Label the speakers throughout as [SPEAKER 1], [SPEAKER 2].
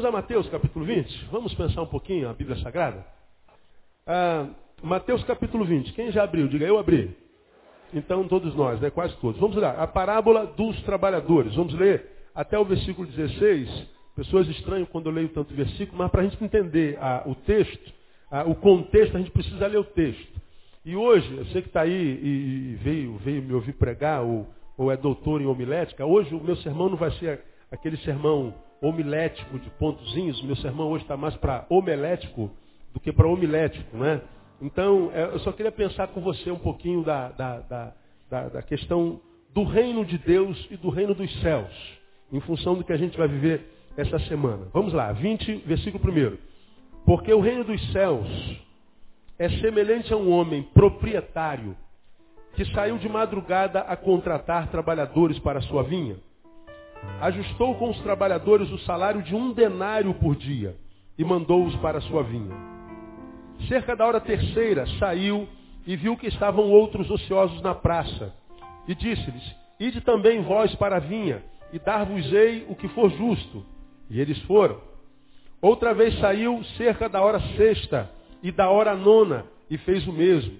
[SPEAKER 1] Vamos a Mateus capítulo 20? Vamos pensar um pouquinho a Bíblia Sagrada? Ah, Mateus capítulo 20. Quem já abriu? Diga, eu abri. Então, todos nós, né? quase todos. Vamos lá. A parábola dos trabalhadores. Vamos ler até o versículo 16. Pessoas estranham quando eu leio tanto versículo, mas para a gente entender ah, o texto, ah, o contexto, a gente precisa ler o texto. E hoje, eu sei que está aí e veio, veio me ouvir pregar, ou, ou é doutor em homilética, hoje o meu sermão não vai ser aquele sermão homilético de pontozinhos, meu sermão hoje está mais para homilético do que para homilético, né? Então, é, eu só queria pensar com você um pouquinho da, da, da, da, questão do reino de Deus e do reino dos céus, em função do que a gente vai viver essa semana. Vamos lá, 20, versículo 1. Porque o reino dos céus é semelhante a um homem proprietário que saiu de madrugada a contratar trabalhadores para a sua vinha. Ajustou com os trabalhadores o salário de um denário por dia e mandou-os para a sua vinha. Cerca da hora terceira saiu e viu que estavam outros ociosos na praça. E disse-lhes, ide também vós para a vinha, e dar-vos-ei o que for justo. E eles foram. Outra vez saiu cerca da hora sexta e da hora nona, e fez o mesmo.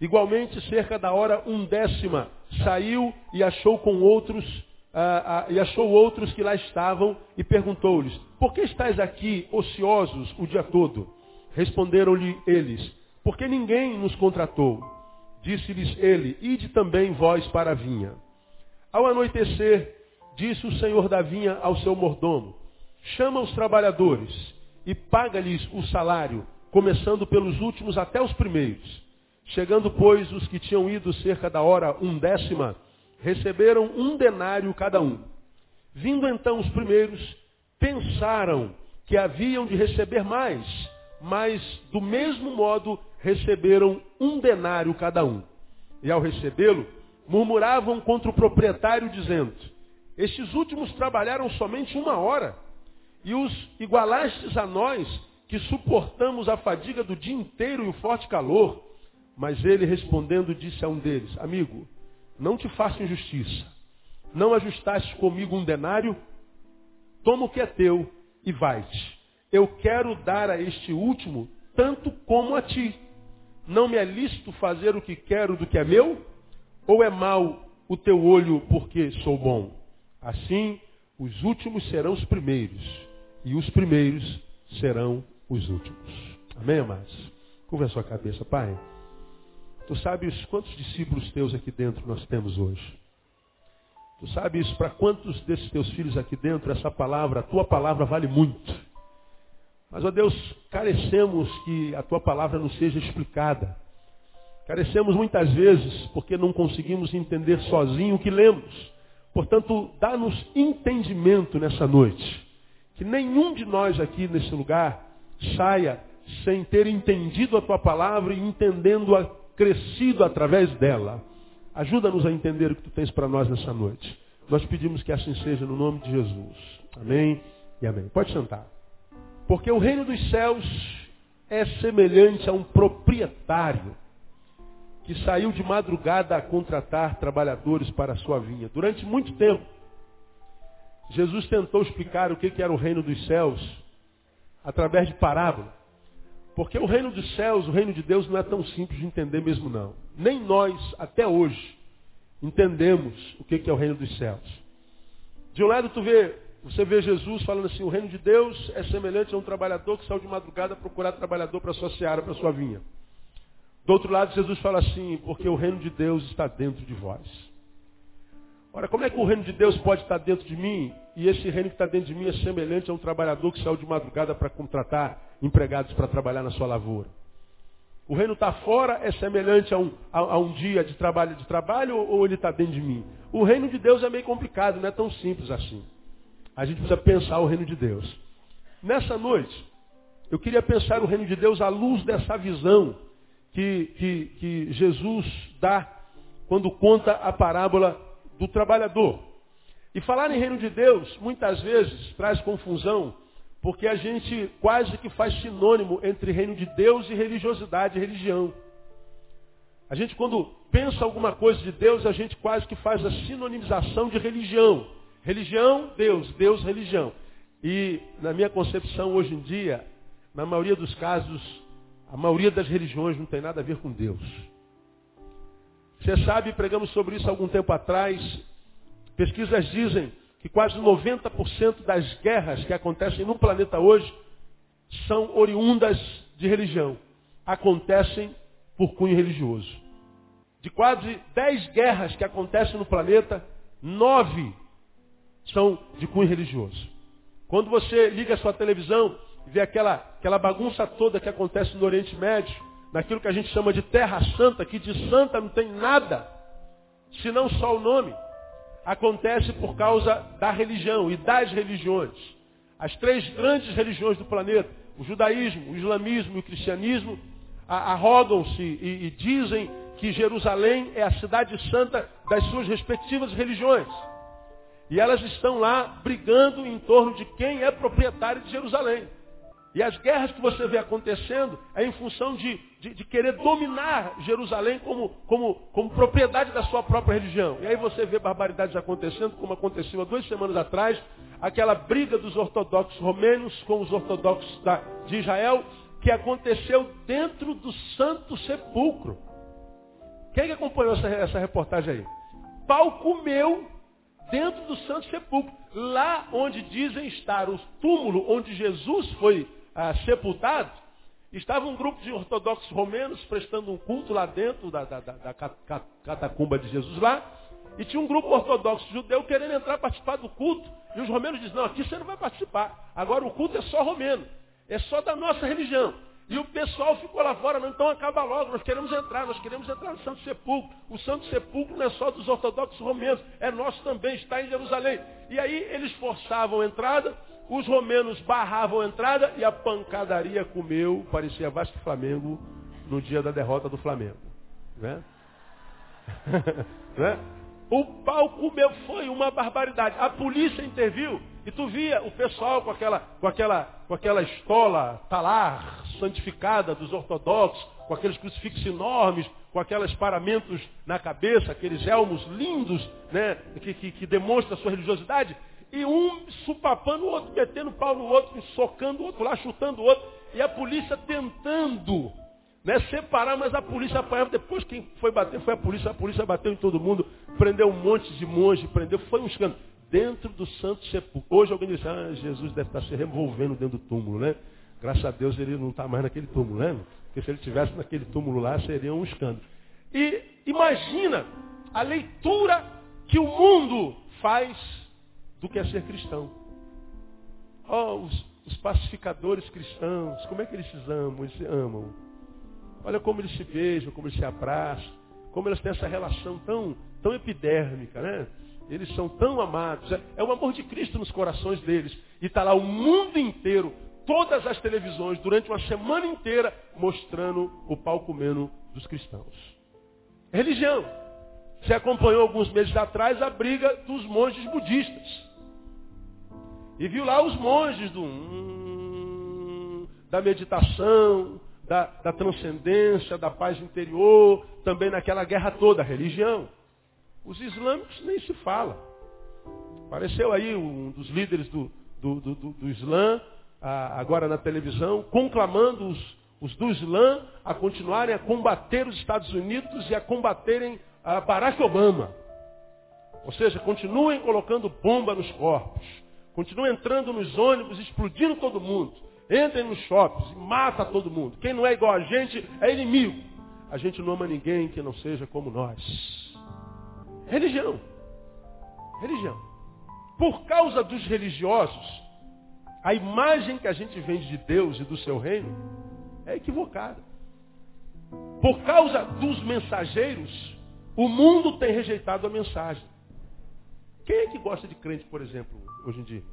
[SPEAKER 1] Igualmente, cerca da hora undécima, saiu e achou com outros, ah, ah, e achou outros que lá estavam, e perguntou-lhes, por que estáis aqui ociosos o dia todo? Responderam-lhe eles, porque ninguém nos contratou. Disse-lhes ele, ide também vós para a vinha. Ao anoitecer, disse o senhor da vinha ao seu mordomo, chama os trabalhadores e paga-lhes o salário, começando pelos últimos até os primeiros. Chegando, pois, os que tinham ido cerca da hora undécima, receberam um denário cada um. Vindo então os primeiros, pensaram que haviam de receber mais, mas do mesmo modo receberam um denário cada um. E ao recebê-lo, murmuravam contra o proprietário, dizendo: Estes últimos trabalharam somente uma hora, e os igualastes a nós, que suportamos a fadiga do dia inteiro e o forte calor. Mas ele respondendo disse a um deles, amigo, não te faço injustiça. Não ajustaste comigo um denário? Toma o que é teu e vai-te. Eu quero dar a este último tanto como a ti. Não me é lícito fazer o que quero do que é meu? Ou é mau o teu olho porque sou bom? Assim, os últimos serão os primeiros, e os primeiros serão os últimos. Amém, amados? Curva a sua cabeça, Pai. Tu sabes quantos discípulos teus aqui dentro nós temos hoje. Tu sabes para quantos desses teus filhos aqui dentro essa palavra, a tua palavra vale muito. Mas, ó Deus, carecemos que a tua palavra nos seja explicada. Carecemos muitas vezes porque não conseguimos entender sozinho o que lemos. Portanto, dá-nos entendimento nessa noite. Que nenhum de nós aqui nesse lugar saia sem ter entendido a tua palavra e entendendo-a, crescido através dela. Ajuda-nos a entender o que tu tens para nós nessa noite. Nós pedimos que assim seja no nome de Jesus. Amém e amém. Pode sentar. Porque o reino dos céus é semelhante a um proprietário que saiu de madrugada a contratar trabalhadores para a sua vinha. Durante muito tempo, Jesus tentou explicar o que era o reino dos céus através de parábola. Porque o reino dos céus, o reino de Deus não é tão simples de entender mesmo não. Nem nós, até hoje, entendemos o que é o reino dos céus. De um lado tu vê, você vê Jesus falando assim, o reino de Deus é semelhante a um trabalhador que saiu de madrugada procurar trabalhador para sua seara, para sua vinha. Do outro lado, Jesus fala assim, porque o reino de Deus está dentro de vós. Ora, como é que o reino de Deus pode estar dentro de mim e esse reino que está dentro de mim é semelhante a um trabalhador que saiu de madrugada para contratar empregados para trabalhar na sua lavoura? O reino está fora é semelhante a um, a, a um dia de trabalho de trabalho ou ele está dentro de mim? O reino de Deus é meio complicado, não é tão simples assim. A gente precisa pensar o reino de Deus. Nessa noite, eu queria pensar o reino de Deus à luz dessa visão que, que, que Jesus dá quando conta a parábola do trabalhador. E falar em reino de Deus, muitas vezes, traz confusão, porque a gente quase que faz sinônimo entre reino de Deus e religiosidade e religião. A gente, quando pensa alguma coisa de Deus, a gente quase que faz a sinonimização de religião. Religião, Deus, Deus, religião. E, na minha concepção, hoje em dia, na maioria dos casos, a maioria das religiões não tem nada a ver com Deus. Você sabe, pregamos sobre isso algum tempo atrás, pesquisas dizem que quase 90% das guerras que acontecem no planeta hoje são oriundas de religião. Acontecem por cunho religioso. De quase 10 guerras que acontecem no planeta, nove são de cunho religioso. Quando você liga a sua televisão e vê aquela, aquela bagunça toda que acontece no Oriente Médio, naquilo que a gente chama de Terra Santa, que de santa não tem nada, senão só o nome, acontece por causa da religião e das religiões. As três grandes religiões do planeta, o judaísmo, o islamismo e o cristianismo, arrogam-se e, e dizem que Jerusalém é a cidade santa das suas respectivas religiões. E elas estão lá brigando em torno de quem é proprietário de Jerusalém. E as guerras que você vê acontecendo é em função de, de, de, querer dominar Jerusalém como, como, como propriedade da sua própria religião. E aí você vê barbaridades acontecendo, como aconteceu há duas semanas atrás, aquela briga dos ortodoxos romenos com os ortodoxos da, de Israel, que aconteceu dentro do Santo Sepulcro. Quem é que acompanhou essa, essa reportagem aí? Pau comeu dentro do Santo Sepulcro. Lá onde dizem estar o túmulo onde Jesus foi ah, sepultado, estava um grupo de ortodoxos romenos prestando um culto lá dentro da, da, da, da catacumba de Jesus lá. E tinha um grupo ortodoxo judeu querendo entrar participar do culto. E os romenos dizem, não, aqui você não vai participar. Agora o culto é só romeno. É só da nossa religião. E o pessoal ficou lá fora, não, então acaba logo, nós queremos entrar, nós queremos entrar no Santo Sepulcro. O Santo Sepulcro não é só dos ortodoxos romenos, é nosso também, está em Jerusalém. E aí eles forçavam a entrada, os romenos barravam a entrada e a pancadaria comeu, parecia Vasco Flamengo no dia da derrota do Flamengo. Né? né? O pau comeu, foi uma barbaridade. A polícia interviu e tu via o pessoal com aquela, com aquela, com aquela estola talar santificada dos ortodoxos, com aqueles crucifixos enormes, com aqueles paramentos na cabeça, aqueles elmos lindos, né, que, que, que demonstram a sua religiosidade e um supapando o outro, metendo pau no outro, socando o outro lá, chutando o outro, e a polícia tentando né, separar, mas a polícia apanhava. Depois quem foi bater foi a polícia, a polícia bateu em todo mundo, prendeu um monte de monge, prendeu, foi um escândalo. Dentro do santo sepulcro. Hoje alguém disse, ah, Jesus deve estar se revolvendo dentro do túmulo, né? Graças a Deus ele não está mais naquele túmulo, né? Porque se ele estivesse naquele túmulo lá, seria um escândalo. E imagina a leitura que o mundo faz do que é ser cristão. Oh, os, os pacificadores cristãos, como é que eles se amam? Eles se amam. Olha como eles se beijam, como eles se abraçam, como eles têm essa relação tão, tão epidérmica, né? Eles são tão amados. É, é o amor de Cristo nos corações deles. E está lá o mundo inteiro, todas as televisões, durante uma semana inteira, mostrando o pau comendo dos cristãos. Religião. Você acompanhou alguns meses atrás a briga dos monges budistas. E viu lá os monges do, hum, da meditação, da, da transcendência, da paz interior, também naquela guerra toda, a religião. Os islâmicos nem se fala. Apareceu aí um dos líderes do, do, do, do, do Islã, agora na televisão, conclamando os, os do Islã a continuarem a combater os Estados Unidos e a combaterem a Barack Obama. Ou seja, continuem colocando bomba nos corpos. Continua entrando nos ônibus, explodindo todo mundo. Entrem nos shoppings e mata todo mundo. Quem não é igual a gente é inimigo. A gente não ama ninguém que não seja como nós. Religião. Religião. Por causa dos religiosos, a imagem que a gente vende de Deus e do seu reino é equivocada. Por causa dos mensageiros, o mundo tem rejeitado a mensagem. Quem é que gosta de crente, por exemplo, hoje em dia?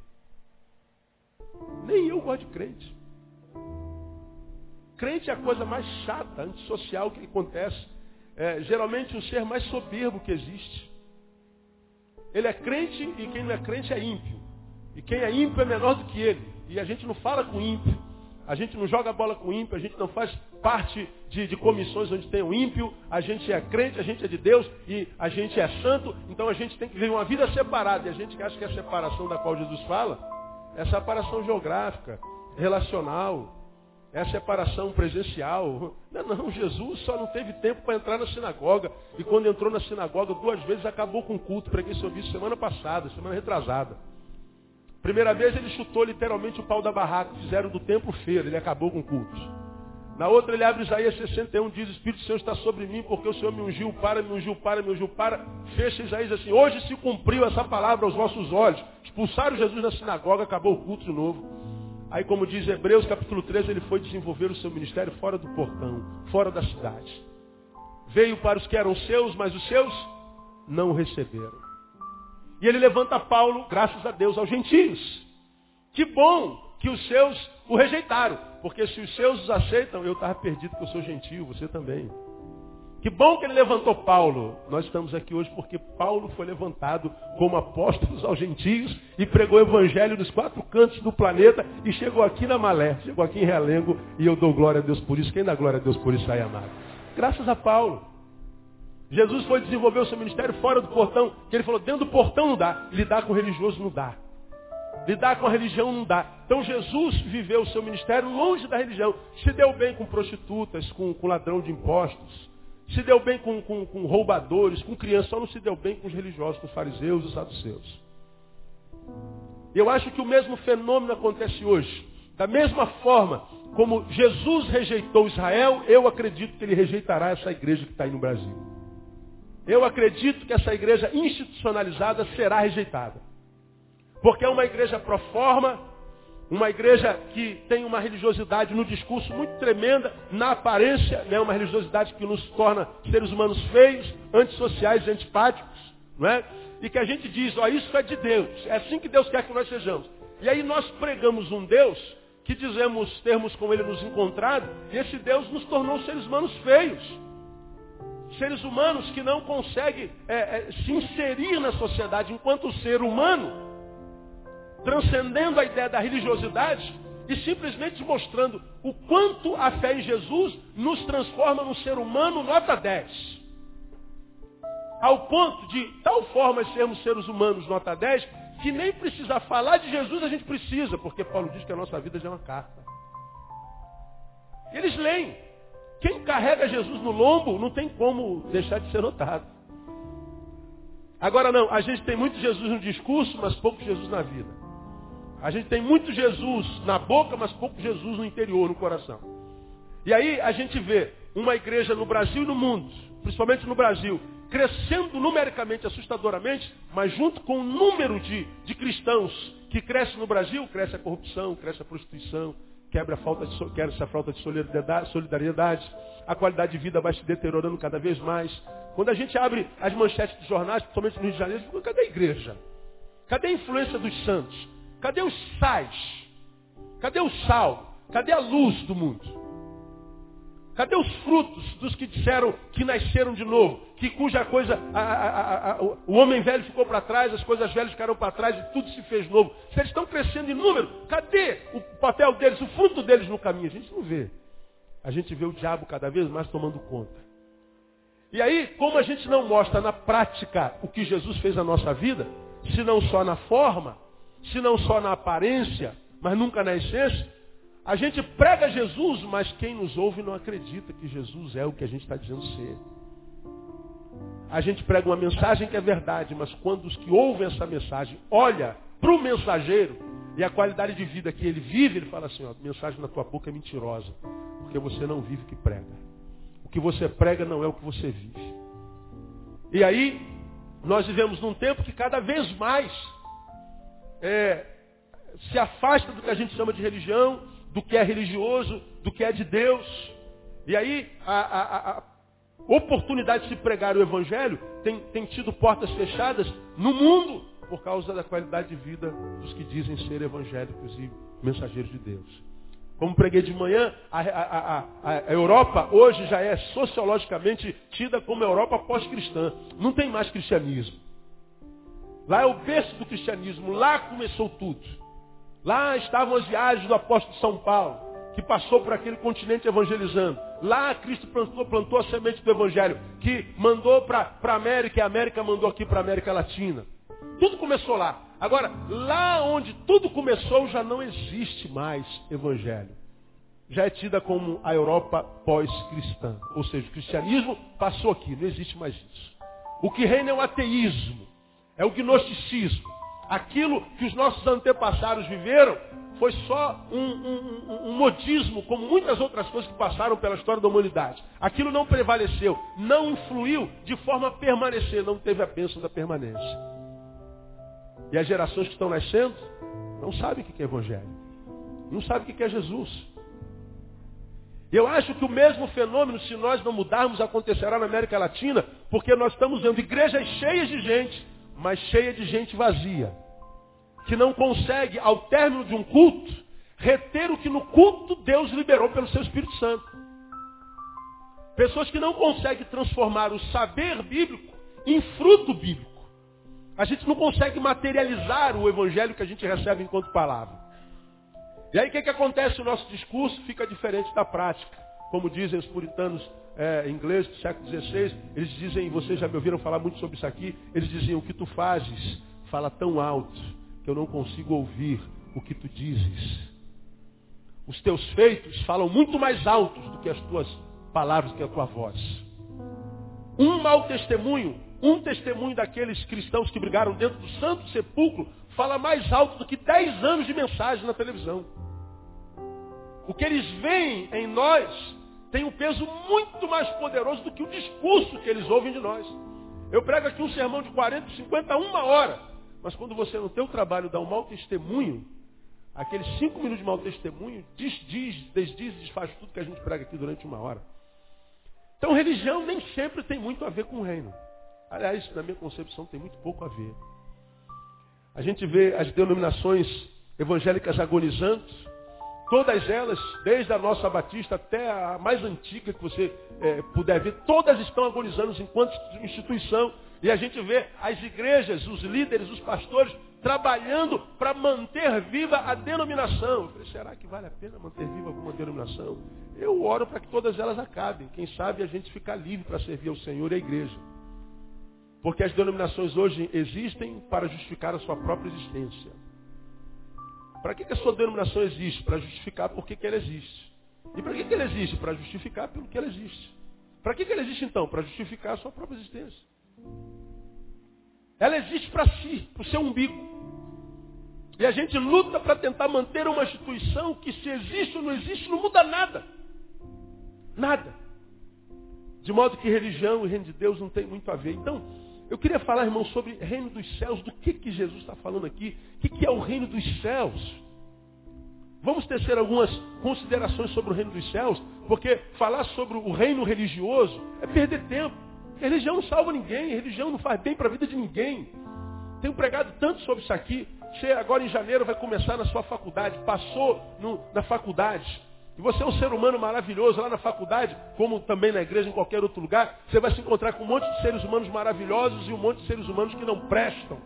[SPEAKER 1] Nem eu gosto de crente. Crente é a coisa mais chata, antissocial que acontece. É, geralmente o ser mais soberbo que existe. Ele é crente e quem não é crente é ímpio. E quem é ímpio é menor do que ele. E a gente não fala com ímpio. A gente não joga bola com ímpio, a gente não faz parte de, de, comissões onde tem o ímpio, a gente é crente, a gente é de Deus e a gente é santo, então a gente tem que viver uma vida separada. E a gente que acha que é a separação da qual Jesus fala é separação geográfica, relacional, é separação presencial. Não, não, Jesus só não teve tempo para entrar na sinagoga. E quando entrou na sinagoga duas vezes acabou com o culto. Preguei sobre isso semana passada, semana retrasada. Primeira vez ele chutou literalmente o pau da barraca, fizeram do templo feira, ele acabou com o culto. Na outra ele abre Isaías 61, diz, Espírito Senhor está sobre mim, porque o Senhor me ungiu para, me ungiu para, me ungiu para. Fecha Isaías assim, hoje se cumpriu essa palavra aos vossos olhos. Expulsaram Jesus da sinagoga, acabou o culto de novo. Aí como diz Hebreus capítulo 13, ele foi desenvolver o seu ministério fora do portão, fora da cidade. Veio para os que eram seus, mas os seus não o receberam. E ele levanta Paulo, graças a Deus, aos gentios. Que bom que os seus o rejeitaram. Porque se os seus os aceitam, eu estava perdido porque eu sou gentil, você também. Que bom que ele levantou Paulo. Nós estamos aqui hoje porque Paulo foi levantado como apóstolo aos gentios e pregou o evangelho dos quatro cantos do planeta e chegou aqui na Malé, chegou aqui em Realengo e eu dou glória a Deus por isso. Quem dá glória a Deus por isso aí, amado? Graças a Paulo. Jesus foi desenvolver o seu ministério fora do portão, que ele falou, dentro do portão não dá, lidar com o religioso não dá. Lidar com a religião não dá. Então Jesus viveu o seu ministério longe da religião. Se deu bem com prostitutas, com, com ladrão de impostos. Se deu bem com, com, com roubadores, com crianças. Só não se deu bem com os religiosos, com os fariseus e os saduceus. Eu acho que o mesmo fenômeno acontece hoje. Da mesma forma como Jesus rejeitou Israel, eu acredito que ele rejeitará essa igreja que está aí no Brasil. Eu acredito que essa igreja institucionalizada será rejeitada. Porque é uma igreja pro forma, uma igreja que tem uma religiosidade no discurso muito tremenda, na aparência, né? uma religiosidade que nos torna seres humanos feios, antissociais antipáticos, não é? E que a gente diz, ó, isso é de Deus, é assim que Deus quer que nós sejamos. E aí nós pregamos um Deus que dizemos termos com ele nos encontrado, e esse Deus nos tornou seres humanos feios. Seres humanos que não conseguem é, é, se inserir na sociedade enquanto ser humano, transcendendo a ideia da religiosidade e simplesmente mostrando o quanto a fé em Jesus nos transforma num ser humano nota 10. Ao ponto de tal forma sermos seres humanos nota 10, que nem precisar falar de Jesus a gente precisa, porque Paulo diz que a nossa vida já é uma carta. Eles leem. Quem carrega Jesus no lombo não tem como deixar de ser notado. Agora não, a gente tem muito Jesus no discurso, mas pouco Jesus na vida. A gente tem muito Jesus na boca, mas pouco Jesus no interior, no coração. E aí a gente vê uma igreja no Brasil e no mundo, principalmente no Brasil, crescendo numericamente assustadoramente, mas junto com o número de, de cristãos que cresce no Brasil, cresce a corrupção, cresce a prostituição, quebra a falta de, quebra a falta de solidariedade, solidariedade, a qualidade de vida vai se deteriorando cada vez mais. Quando a gente abre as manchetes dos jornais, principalmente no Rio de Janeiro, cadê a igreja? Cadê a influência dos santos? Cadê os sais? Cadê o sal? Cadê a luz do mundo? Cadê os frutos dos que disseram que nasceram de novo? Que cuja coisa, a, a, a, o homem velho ficou para trás, as coisas velhas ficaram para trás e tudo se fez novo. Se eles estão crescendo em número, cadê o papel deles, o fruto deles no caminho? A gente não vê. A gente vê o diabo cada vez mais tomando conta. E aí, como a gente não mostra na prática o que Jesus fez na nossa vida, se não só na forma, se não só na aparência, mas nunca na essência, a gente prega Jesus, mas quem nos ouve não acredita que Jesus é o que a gente está dizendo ser. A gente prega uma mensagem que é verdade, mas quando os que ouvem essa mensagem olha para o mensageiro e a qualidade de vida que ele vive, ele fala assim, ó, mensagem na tua boca é mentirosa, porque você não vive o que prega. O que você prega não é o que você vive. E aí, nós vivemos num tempo que cada vez mais é, se afasta do que a gente chama de religião, do que é religioso, do que é de Deus. E aí a, a, a oportunidade de se pregar o Evangelho tem, tem tido portas fechadas no mundo por causa da qualidade de vida dos que dizem ser evangélicos e mensageiros de Deus. Como preguei de manhã, a, a, a, a, Europa hoje já é sociologicamente tida como Europa pós-cristã. Não tem mais cristianismo. Lá é o berço do cristianismo, lá começou tudo. Lá estavam as viagens do apóstolo São Paulo, que passou por aquele continente evangelizando. Lá Cristo plantou, plantou a semente do evangelho, que mandou para a América e a América mandou aqui para a América Latina. Tudo começou lá. Agora, lá onde tudo começou já não existe mais evangelho. Já é tida como a Europa pós-cristã. Ou seja, o cristianismo passou aqui, não existe mais isso. O que reina é o ateísmo, é o gnosticismo. Aquilo que os nossos antepassados viveram foi só um, um, um, modismo, como muitas outras coisas que passaram pela história da humanidade. Aquilo não prevaleceu, não influiu de forma a permanecer, não teve a bênção da permanência. E as gerações que estão nascendo não sabem o que é evangelho, não sabem o que é Jesus. Eu acho que o mesmo fenômeno, se nós não mudarmos, acontecerá na América Latina, porque nós estamos vendo igrejas cheias de gente, mas cheias de gente vazia que não consegue, ao término de um culto, reter o que no culto Deus liberou pelo seu Espírito Santo. Pessoas que não conseguem transformar o saber bíblico em fruto bíblico. A gente não consegue materializar o evangelho que a gente recebe enquanto palavra. E aí o que, que acontece? O nosso discurso fica diferente da prática. Como dizem os puritanos é, ingleses do século XVI, eles dizem, vocês já me ouviram falar muito sobre isso aqui, eles diziam, o que tu fazes fala tão alto que eu não consigo ouvir o que tu dizes. Os teus feitos falam muito mais altos do que as tuas palavras, do que a tua voz. Um mau testemunho, um testemunho daqueles cristãos que brigaram dentro do santo sepulcro, fala mais alto do que dez anos de mensagem na televisão. O que eles veem em nós tem um peso muito mais poderoso do que o discurso que eles ouvem de nós. Eu prego aqui um sermão de 40, 50, uma hora. Mas quando você no teu trabalho dá um mau testemunho, aqueles cinco minutos de mau testemunho desdiz, desdiz, desfaz tudo que a gente prega aqui durante uma hora. Então religião nem sempre tem muito a ver com o reino. Aliás, na minha concepção, tem muito pouco a ver. A gente vê as denominações evangélicas agonizando, todas elas, desde a nossa batista até a mais antiga que você é, puder ver, todas estão agonizando enquanto instituição e a gente vê as igrejas, os líderes, os pastores trabalhando para manter viva a denominação. Eu falei, será que vale a pena manter viva alguma denominação? Eu oro para que todas elas acabem. Quem sabe a gente ficar livre para servir ao Senhor e à igreja. Porque as denominações hoje existem para justificar a sua própria existência. Para que, que a sua denominação existe? Para justificar por que, ela existe. E para que, que ela existe? Para justificar pelo que ela existe. Para que, que ela existe então? Para justificar a sua própria existência. Ela existe para si, para o seu umbigo. E a gente luta para tentar manter uma instituição que se existe ou não existe, não muda nada. Nada. De modo que religião e reino de Deus não tem muito a ver. Então, eu queria falar, irmão, sobre reino dos céus, do que, que Jesus está falando aqui. O que, que é o reino dos céus? Vamos tecer algumas considerações sobre o reino dos céus, porque falar sobre o reino religioso é perder tempo. Religião não salva ninguém, religião não faz bem para a vida de ninguém. Tenho pregado tanto sobre isso aqui. Você agora em janeiro vai começar na sua faculdade, passou no, na faculdade. E você é um ser humano maravilhoso lá na faculdade, como também na igreja, em qualquer outro lugar. Você vai se encontrar com um monte de seres humanos maravilhosos e um monte de seres humanos que não prestam.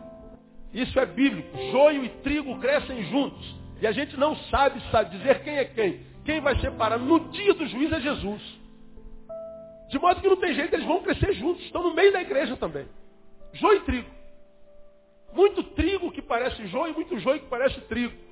[SPEAKER 1] Isso é bíblico. Joio e trigo crescem juntos. E a gente não sabe, sabe dizer quem é quem. Quem vai separar no dia do juízo é Jesus. De modo que não tem jeito, eles vão crescer juntos. Estão no meio da igreja também. Joio e trigo. Muito trigo que parece joio, muito joio que parece trigo.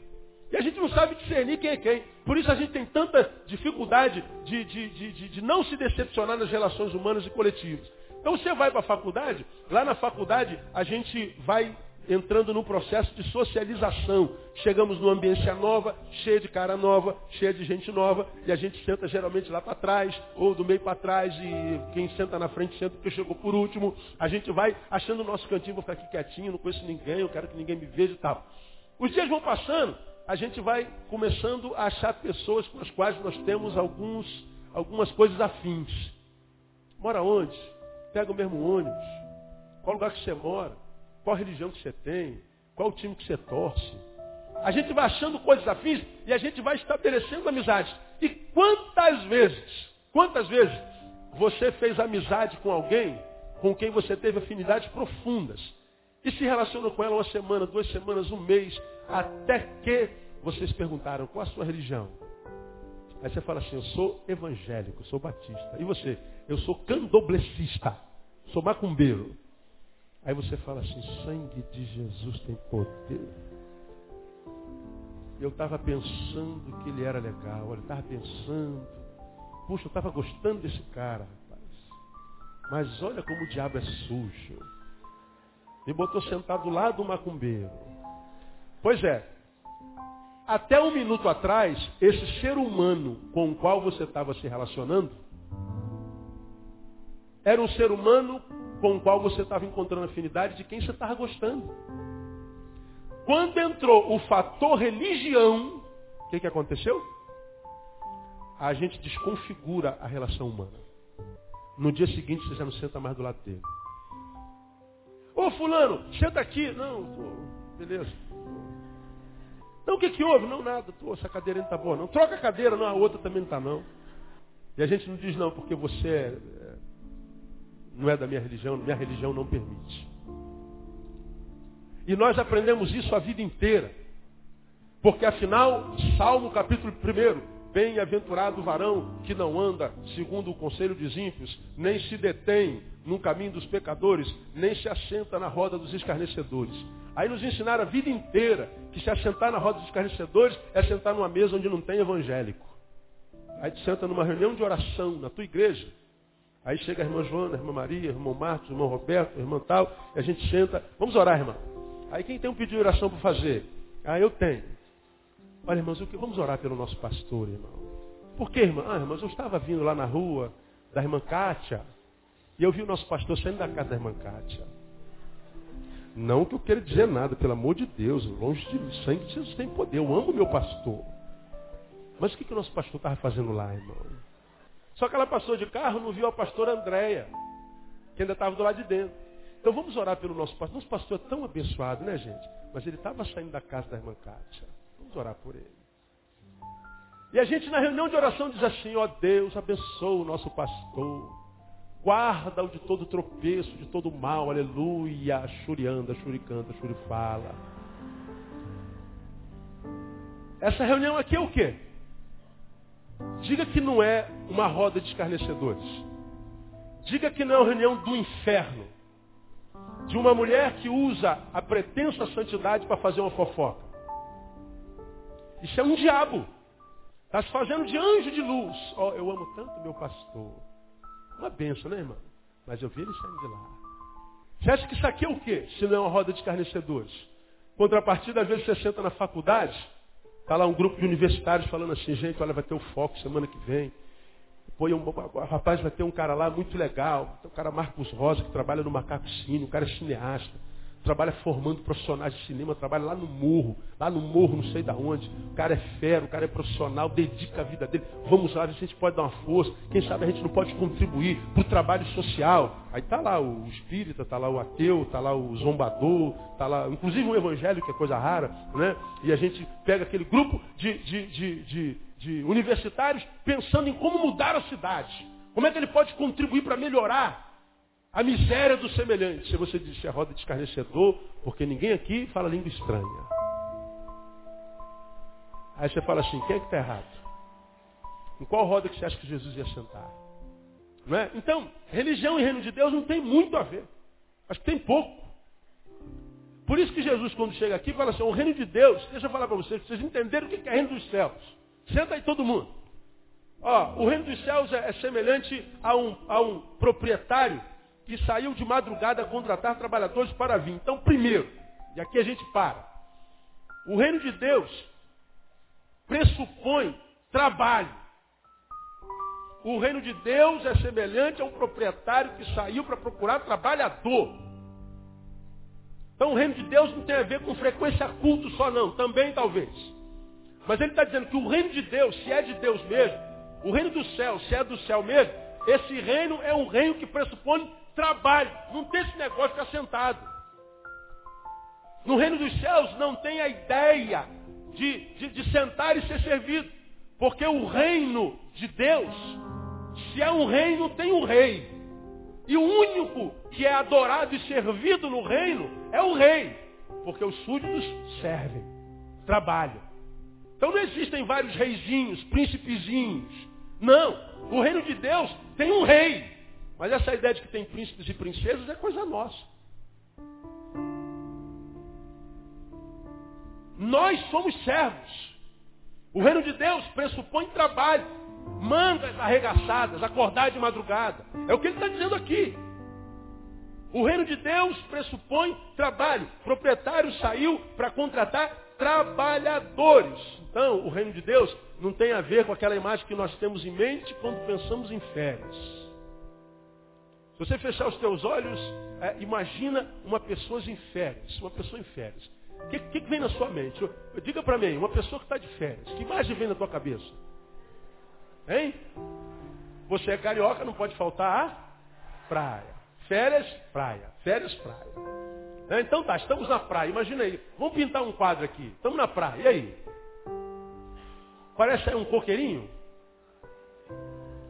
[SPEAKER 1] E a gente não sabe discernir quem é quem. Por isso a gente tem tanta dificuldade de, de, de, de não se decepcionar nas relações humanas e coletivas. Então você vai para a faculdade, lá na faculdade a gente vai entrando num processo de socialização. Chegamos numa ambiência nova, cheia de cara nova, cheia de gente nova, e a gente senta geralmente lá para trás, ou do meio para trás, e quem senta na frente senta porque chegou por último. A gente vai achando o nosso cantinho, vou ficar aqui quietinho, não conheço ninguém, eu quero que ninguém me veja e tal. Os dias vão passando, a gente vai começando a achar pessoas com as quais nós temos alguns, algumas coisas afins. Mora onde? Pega o mesmo ônibus. Qual lugar que você mora? qual religião que você tem, qual time que você torce. A gente vai achando coisas afins e a gente vai estabelecendo amizades. E quantas vezes, quantas vezes você fez amizade com alguém com quem você teve afinidades profundas e se relacionou com ela uma semana, duas semanas, um mês, até que vocês perguntaram qual a sua religião. Aí você fala assim, eu sou evangélico, sou batista. E você? Eu sou candoblecista, sou macumbeiro. Aí você fala assim, sangue de Jesus tem poder. Eu estava pensando que ele era legal, eu estava pensando, puxa, eu estava gostando desse cara, rapaz. Mas olha como o diabo é sujo. Me botou sentado do lado do macumbeiro. Pois é, até um minuto atrás, esse ser humano com o qual você estava se relacionando, era um ser humano com o qual você estava encontrando afinidade de quem você estava gostando. Quando entrou o fator religião, o que, que aconteceu? A gente desconfigura a relação humana. No dia seguinte você já não senta mais do lado dele. Ô fulano, senta aqui. Não, tô, beleza. Não, o que, que houve? Não, nada. Tô, essa cadeira não está boa, não. Troca a cadeira, não, a outra também não está, não. E a gente não diz não, porque você é, não é da minha religião, minha religião não permite. E nós aprendemos isso a vida inteira. Porque afinal, Salmo capítulo 1, Bem-aventurado o varão que não anda segundo o conselho dos ímpios, nem se detém no caminho dos pecadores, nem se assenta na roda dos escarnecedores. Aí nos ensinaram a vida inteira que se assentar na roda dos escarnecedores é sentar numa mesa onde não tem evangélico. Aí tu senta numa reunião de oração na tua igreja, Aí chega a irmã Joana, a irmã Maria, o irmão Marcos, o irmão Roberto, o irmão tal, e a gente senta, vamos orar, irmão. Aí quem tem um pedido de oração para fazer? Ah, eu tenho. Olha, irmãos, vamos orar pelo nosso pastor, irmão. Por quê, irmão? Ah, irmãos, eu estava vindo lá na rua da irmã Kátia, e eu vi o nosso pastor saindo da casa da irmã Kátia. Não que eu queira dizer nada, pelo amor de Deus, longe de mim, sangue de Jesus tem poder, eu amo meu pastor. Mas o que, que o nosso pastor estava fazendo lá, irmão? Só que ela passou de carro não viu a pastora Andréia, que ainda estava do lado de dentro. Então vamos orar pelo nosso pastor. Nosso pastor é tão abençoado, né, gente? Mas ele estava saindo da casa da irmã Kátia. Vamos orar por ele. E a gente na reunião de oração diz assim, ó Deus, abençoa o nosso pastor. Guarda-o de todo tropeço, de todo mal, aleluia. Churianda, churicanta, churifala. Essa reunião aqui é o quê? Diga que não é uma roda de escarnecedores. Diga que não é uma reunião do inferno. De uma mulher que usa a pretensa santidade para fazer uma fofoca. Isso é um diabo. Está se fazendo de anjo de luz. Oh, eu amo tanto meu pastor. Uma benção, né, irmão? Mas eu vi ele saindo de lá. Você acha que isso aqui é o quê? Se não é uma roda de escarnecedores? Contrapartida, às vezes você senta na faculdade Está lá um grupo de universitários falando assim, gente, olha, vai ter o foco semana que vem. Pô, um, rapaz, vai ter um cara lá muito legal. Tem o cara Marcos Rosa, que trabalha no Macaco Cine, o cara é cineasta. Trabalha formando profissionais de cinema, trabalha lá no morro, lá no morro, não sei da onde. O cara é fero, o cara é profissional, dedica a vida dele. Vamos lá, a gente pode dar uma força. Quem sabe a gente não pode contribuir para o trabalho social. Aí está lá o espírita, está lá o ateu, está lá o zombador, está lá, inclusive o evangelho, que é coisa rara, né? E a gente pega aquele grupo de, de, de, de, de universitários pensando em como mudar a cidade. Como é que ele pode contribuir para melhorar a miséria do semelhante. Se você disser é roda de escarnecedor, porque ninguém aqui fala língua estranha. Aí você fala assim, quem é que está errado? Em qual roda que você acha que Jesus ia sentar? Não é? Então, religião e reino de Deus não tem muito a ver. Acho que tem pouco. Por isso que Jesus, quando chega aqui, fala assim, o reino de Deus, deixa eu falar para vocês, vocês entenderem o que é reino dos céus. Senta aí todo mundo. Ó, o reino dos céus é, é semelhante a um, a um proprietário que saiu de madrugada a contratar trabalhadores para vir. Então, primeiro, e aqui a gente para. O reino de Deus pressupõe trabalho. O reino de Deus é semelhante a um proprietário que saiu para procurar trabalhador. Então o reino de Deus não tem a ver com frequência culto só não, também talvez. Mas ele está dizendo que o reino de Deus, se é de Deus mesmo, o reino do céu, se é do céu mesmo, esse reino é um reino que pressupõe trabalho. Não tem esse negócio de ficar sentado. No reino dos céus não tem a ideia de, de, de sentar e ser servido. Porque o reino de Deus, se é um reino, tem um rei. E o único que é adorado e servido no reino é o rei. Porque os súditos servem, trabalham. Então não existem vários reizinhos, príncipezinhos. Não. O reino de Deus tem um rei. Mas essa ideia de que tem príncipes e princesas é coisa nossa. Nós somos servos. O reino de Deus pressupõe trabalho, mangas arregaçadas, acordar de madrugada. É o que ele está dizendo aqui. O reino de Deus pressupõe trabalho. O proprietário saiu para contratar trabalhadores. Então, o reino de Deus não tem a ver com aquela imagem que nós temos em mente quando pensamos em férias. Você fechar os teus olhos, é, imagina uma pessoa em férias. Uma pessoa em férias. O que, que, vem na sua mente? Diga para mim, uma pessoa que está de férias. Que imagem vem na tua cabeça? Hein? Você é carioca, não pode faltar a praia. Férias, praia. Férias, praia. É, então tá, estamos na praia. Imagina aí. Vamos pintar um quadro aqui. Estamos na praia. E aí? Parece aí um coqueirinho?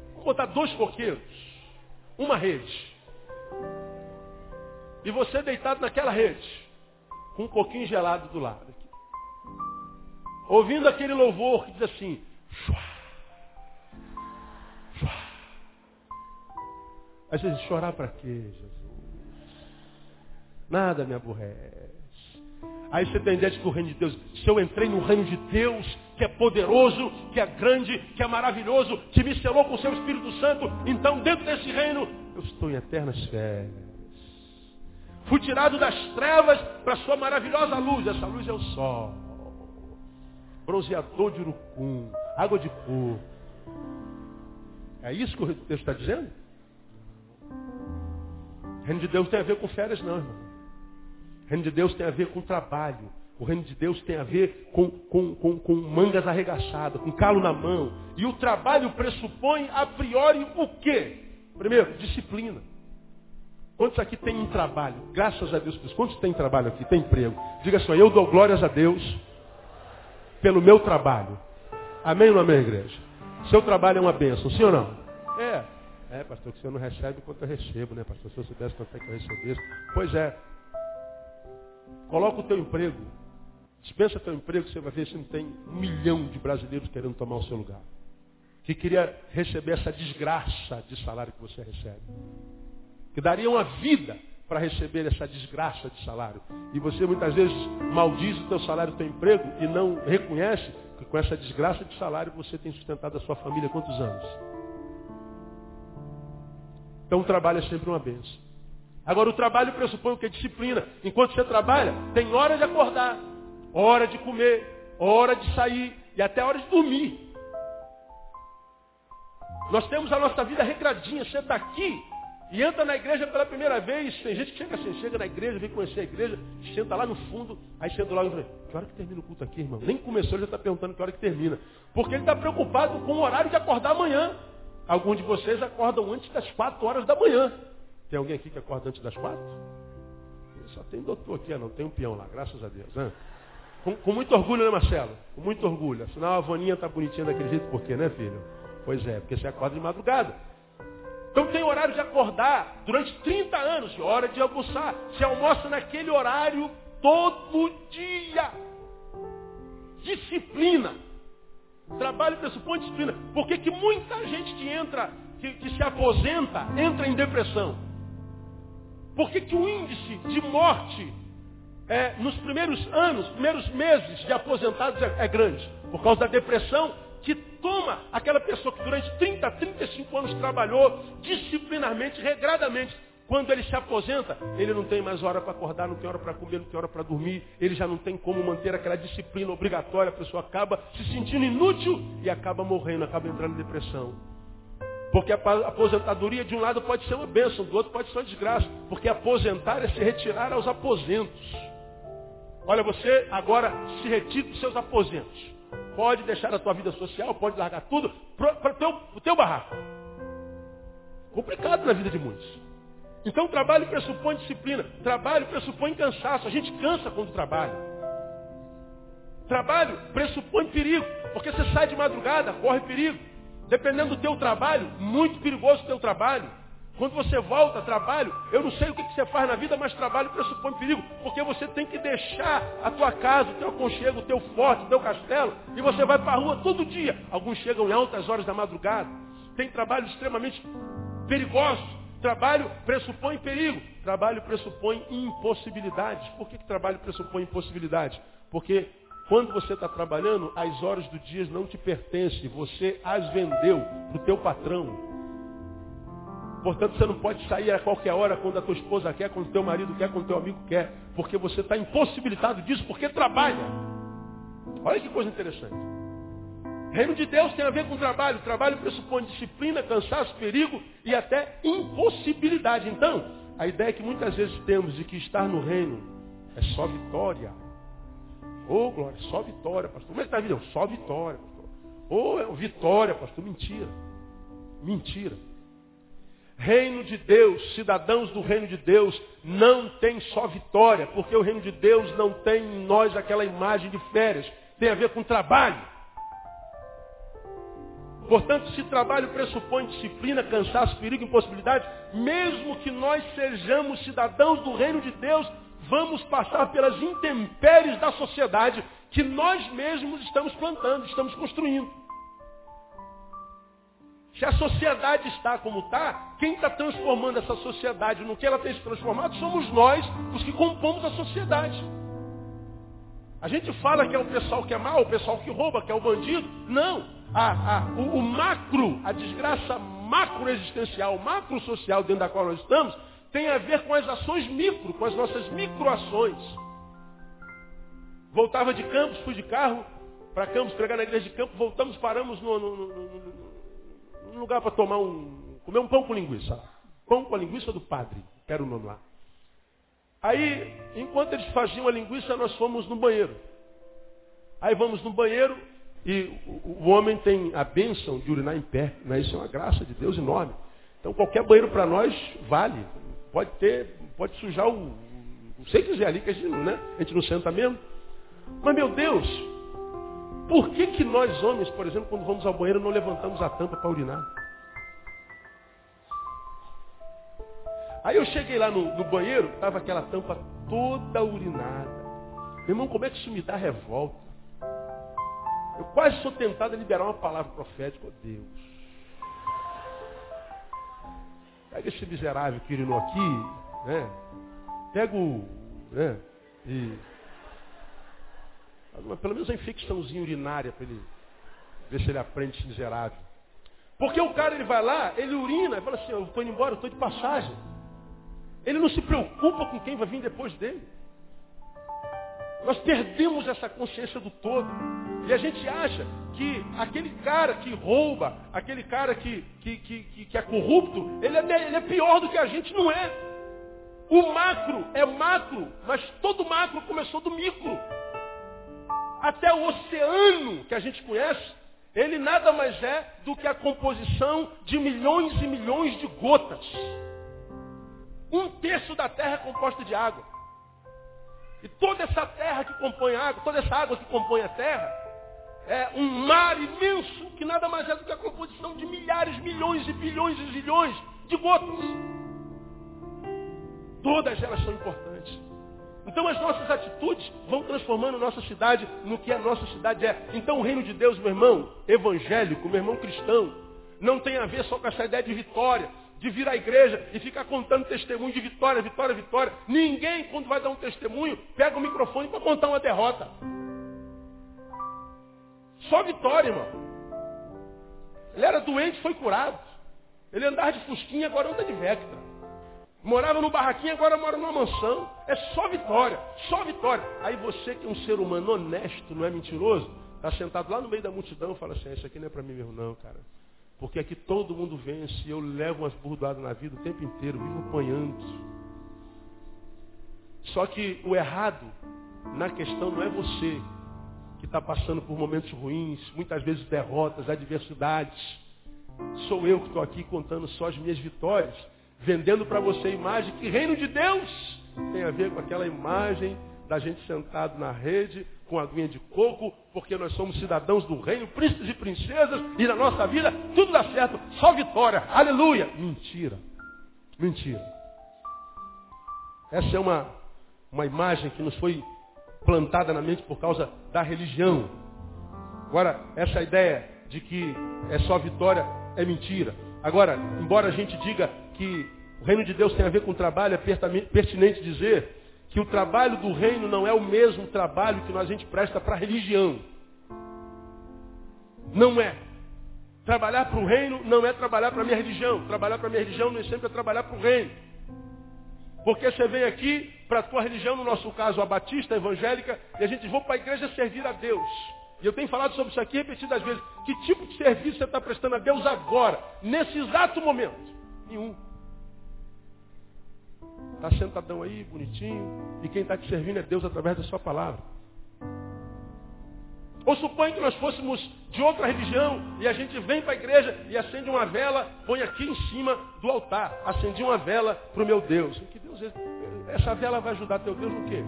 [SPEAKER 1] Vamos botar dois coqueiros. Uma rede. E você deitado naquela rede. Com um coquinho gelado do lado. Aqui. Ouvindo aquele louvor que diz assim. Aí você diz, chorar para quê, Jesus? Nada me aborrece. Aí você tem ideia de que o reino de Deus, se eu entrei no reino de Deus, que é poderoso, que é grande, que é maravilhoso, que me selou com o seu Espírito Santo, então dentro desse reino, eu estou em eternas férias. Fui tirado das trevas para a sua maravilhosa luz. Essa luz é o sol. Bronzeador de urucum, água de cor. É isso que o Deus está dizendo? O reino de Deus tem a ver com férias, não, irmão. O reino de Deus tem a ver com trabalho. O reino de Deus tem a ver com, com, com, com mangas arregaçadas, com calo na mão. E o trabalho pressupõe, a priori, o quê? Primeiro, disciplina. Quantos aqui tem um trabalho? Graças a Deus. Quantos tem trabalho aqui? Tem emprego? Diga só, eu dou glórias a Deus pelo meu trabalho. Amém ou não amém, igreja? Seu trabalho é uma bênção, sim ou não? É. É, pastor, que o senhor não recebe quanto eu recebo, né, pastor? Se eu soubesse quanto é que eu recebesse. Pois é. Coloca o teu emprego. Dispensa teu emprego, você vai ver se não tem um milhão de brasileiros querendo tomar o seu lugar. Que queria receber essa desgraça de salário que você recebe. Que daria uma vida para receber essa desgraça de salário. E você muitas vezes maldiz o teu salário, o teu emprego e não reconhece que com essa desgraça de salário você tem sustentado a sua família quantos anos? Então o trabalho é sempre uma benção. Agora o trabalho pressupõe o que? Disciplina. Enquanto você trabalha, tem hora de acordar, hora de comer, hora de sair e até hora de dormir. Nós temos a nossa vida regradinha. Você está aqui e entra na igreja pela primeira vez. Tem gente que chega assim, chega na igreja, vem conhecer a igreja, senta lá no fundo, aí senta lá e fala, que hora que termina o culto aqui, irmão? Nem começou, ele já está perguntando que hora que termina. Porque ele está preocupado com o horário de acordar amanhã. Alguns de vocês acordam antes das quatro horas da manhã. Tem alguém aqui que acorda antes das quatro? Só tem doutor aqui, não tem um peão lá, graças a Deus. Né? Com, com, muito orgulho, né, Marcelo? Com muito orgulho. Afinal, a Vaninha tá bonitinha daquele jeito, por quê, né, filho? Pois é, porque você acorda de madrugada. Então tem horário de acordar durante 30 anos, hora de almoçar. Você almoça naquele horário todo dia. Disciplina. Trabalho pressupõe disciplina. Por que, que muita gente que entra, que, que se aposenta, entra em depressão? Por que, que o índice de morte é, nos primeiros anos, primeiros meses de aposentados é, é grande? Por causa da depressão que toma aquela pessoa que durante 30, 35 anos trabalhou disciplinarmente, regradamente, quando ele se aposenta, ele não tem mais hora para acordar, não tem hora para comer, não tem hora para dormir, ele já não tem como manter aquela disciplina obrigatória, a pessoa acaba se sentindo inútil e acaba morrendo, acaba entrando em depressão. Porque a aposentadoria de um lado pode ser uma bênção, do outro pode ser uma desgraça. Porque aposentar é se retirar aos aposentos. Olha, você agora se retira dos seus aposentos. Pode deixar a tua vida social, pode largar tudo para o teu, teu barraco. Complicado na vida de muitos. Então trabalho pressupõe disciplina. Trabalho pressupõe cansaço. A gente cansa quando trabalha. Trabalho pressupõe perigo. Porque você sai de madrugada, corre perigo. Dependendo do teu trabalho, muito perigoso o teu trabalho. Quando você volta a trabalho, eu não sei o que você faz na vida, mas trabalho pressupõe perigo. Porque você tem que deixar a tua casa, o teu aconchego, o teu forte, o teu castelo. E você vai para a rua todo dia. Alguns chegam em altas horas da madrugada. Tem trabalhos extremamente perigosos. Trabalho pressupõe perigo. Trabalho pressupõe impossibilidades. Por que, que trabalho pressupõe impossibilidades? Porque Quando você está trabalhando, as horas do dia não te pertencem. Você as vendeu para o teu patrão. Portanto, você não pode sair a qualquer hora quando a tua esposa quer, quando o teu marido quer, quando o teu amigo quer. Porque você está impossibilitado disso, porque trabalha. Olha que coisa interessante. Reino de Deus tem a ver com trabalho. Trabalho pressupõe disciplina, cansaço, perigo e até impossibilidade. Então, a ideia que muitas vezes temos de que estar no reino é só vitória. Ô, oh, glória, só vitória, pastor. Como é que está a vida? Só vitória, pastor. Ô, oh, vitória, pastor. Mentira. Mentira. Reino de Deus, cidadãos do reino de Deus, não tem só vitória, porque o reino de Deus não tem em nós aquela imagem de férias. Tem a ver com trabalho. Portanto, se trabalho pressupõe disciplina, cansaço, perigo, impossibilidade, mesmo que nós sejamos cidadãos do reino de Deus, vamos passar pelas intempéries da sociedade que nós mesmos estamos plantando, estamos construindo. Se a sociedade está como está, quem está transformando essa sociedade no que ela tem se transformado somos nós, os que compomos a sociedade. A gente fala que é o pessoal que é mau, o pessoal que rouba, que é o bandido. Não. A, a, o, o macro, a desgraça macro existencial, macro social dentro da qual nós estamos, tem a ver com as ações micro, com as nossas microações. Voltava de Campos, fui de carro para Campos, pregar na igreja de Campos, voltamos, paramos no, no, no, no lugar para tomar um. comer um pão com linguiça. Pão com a linguiça do padre, quero o nome lá. Aí, enquanto eles faziam a linguiça, nós fomos no banheiro. Aí vamos no banheiro e o, o homem tem a bênção de urinar em pé. Né? Isso é uma graça de Deus enorme. Então qualquer banheiro para nós vale. Pode ter, pode sujar o. Não sei quiser ali, que a gente, né? a gente não senta mesmo. Mas meu Deus, por que, que nós homens, por exemplo, quando vamos ao banheiro, não levantamos a tampa para urinar? Aí eu cheguei lá no, no banheiro, estava aquela tampa toda urinada. Meu irmão, como é que isso me dá revolta? Eu quase sou tentado a liberar uma palavra profética. Oh Deus. Pega esse miserável que urinou aqui, né? Pega o. Né? E. Pelo menos uma infecçãozinha urinária para ele ver se ele aprende esse miserável. Porque o cara ele vai lá, ele urina, e fala assim, eu estou indo embora, eu estou de passagem. Ele não se preocupa com quem vai vir depois dele. Nós perdemos essa consciência do todo. E a gente acha que aquele cara que rouba, aquele cara que, que, que, que é corrupto, ele é, ele é pior do que a gente, não é. O macro é macro, mas todo macro começou do micro. Até o oceano que a gente conhece, ele nada mais é do que a composição de milhões e milhões de gotas. Um terço da terra é composta de água. E toda essa terra que compõe a água, toda essa água que compõe a terra, é um mar imenso que nada mais é do que a composição de milhares, milhões e bilhões e zilhões de gotas. Todas elas são importantes. Então as nossas atitudes vão transformando nossa cidade no que a nossa cidade é. Então o reino de Deus, meu irmão, evangélico, meu irmão cristão, não tem a ver só com essa ideia de vitória, de vir à igreja e ficar contando testemunho de vitória, vitória, vitória. Ninguém, quando vai dar um testemunho, pega o microfone para contar uma derrota. Só vitória, irmão. Ele era doente, foi curado. Ele andava de fusquinha, agora anda de Vectra. Morava no barraquinho, agora mora numa mansão. É só vitória, só vitória. Aí você que é um ser humano honesto, não é mentiroso, está sentado lá no meio da multidão e fala assim, isso aqui não é para mim mesmo não, cara. Porque aqui todo mundo vence. Eu levo umas burdoadas na vida o tempo inteiro, vivo apanhando. Só que o errado na questão não é você que está passando por momentos ruins, muitas vezes derrotas, adversidades. Sou eu que estou aqui contando só as minhas vitórias, vendendo para você a imagem que reino de Deus tem a ver com aquela imagem da gente sentado na rede, com aguinha de coco, porque nós somos cidadãos do reino, príncipes e princesas, e na nossa vida tudo dá certo, só vitória, aleluia. Mentira, mentira. Essa é uma, uma imagem que nos foi plantada na mente por causa da religião. Agora, essa ideia de que é só vitória é mentira. Agora, embora a gente diga que o reino de Deus tem a ver com trabalho, é pertinente dizer que o trabalho do reino não é o mesmo trabalho que a gente presta para a religião. Não é. Trabalhar para o reino não é trabalhar para a minha religião. Trabalhar para a minha religião nem sempre é trabalhar para o reino. Porque você vem aqui para a tua religião, no nosso caso a batista, a evangélica, e a gente vai para a igreja servir a Deus. E eu tenho falado sobre isso aqui repetidas vezes. Que tipo de serviço você está prestando a Deus agora, nesse exato momento? Nenhum. Está sentadão aí, bonitinho, e quem está te servindo é Deus através da sua palavra. Ou suponha que nós fôssemos de outra religião e a gente vem para a igreja e acende uma vela, põe aqui em cima do altar. Acendi uma vela para o meu Deus. Que Deus essa vela vai ajudar teu Deus no quê?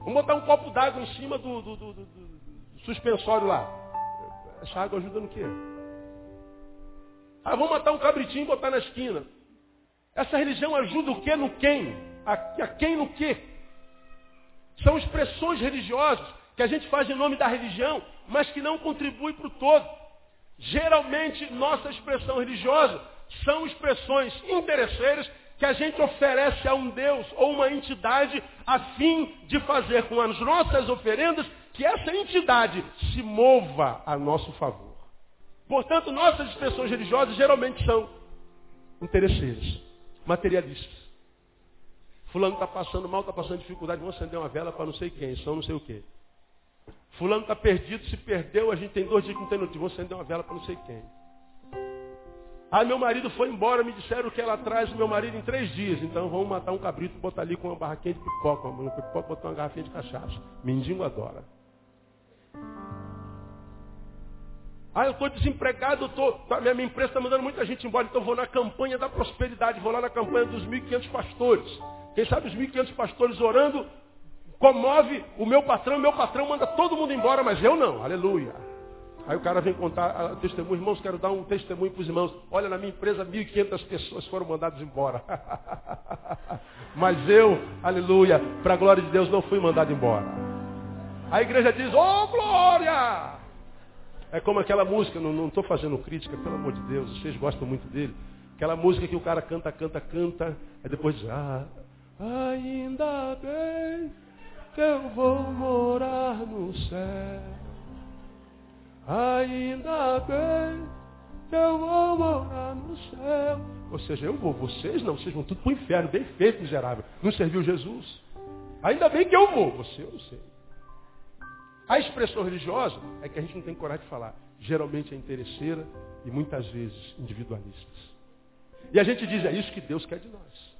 [SPEAKER 1] Vamos botar um copo d'água em cima do, do, do, do, suspensório lá. Essa água ajuda no quê? Ah, vamos matar um cabritinho e botar na esquina. Essa religião ajuda o quê no quem? A, a quem no quê? São expressões religiosas que a gente faz em nome da religião, mas que não contribui para o todo. Geralmente, nossa expressão religiosa são expressões interesseiras que a gente oferece a um Deus ou uma entidade a fim de fazer com as nossas oferendas que essa entidade se mova a nosso favor. Portanto, nossas expressões religiosas geralmente são interesseiras, materialistas. Fulano está passando mal, está passando dificuldade, vamos acender uma vela para não sei quem, são não sei o quê. Fulano está perdido, se perdeu, a gente tem dois dias que não tem notícia. Vou acender uma vela para não sei quem. Ah, meu marido foi embora, me disseram que ela traz o meu marido em três dias. Então vamos matar um cabrito botar ali com uma barraquinha de pipoca. Uma pipoca botar uma garrafinha de cachaça. Mendigo adora. Ah, eu estou desempregado, tô, tá, minha, empresa está mandando muita gente embora, então vou na campanha da prosperidade, vou lá na campanha dos 1.500 pastores. Quem sabe os 1.500 pastores orando comove o meu patrão, meu patrão manda todo mundo embora, mas eu não. Aleluia. Aí o cara vem contar uh, testemunho, irmãos, quero dar um testemunho para os irmãos. Olha, na minha empresa, 1.500 pessoas foram mandadas embora. mas eu, aleluia, para a glória de Deus, não fui mandado embora. A igreja diz, oh glória! É como aquela música, não estou fazendo crítica, pelo amor de Deus, vocês gostam muito dele. Aquela música que o cara canta, canta, canta, aí depois diz, ah, ainda bem que eu vou morar no céu. Ainda bem que eu vou morar no céu. Ou seja, eu vou, vocês não, vocês vão tudo para o inferno, bem feito, miserável. Não serviu Jesus. Ainda bem que eu vou, você eu não sei. A expressão religiosa é que a gente não tem coragem de falar. Geralmente é interesseira e muitas vezes individualistas. E a gente diz, é isso que Deus quer de nós.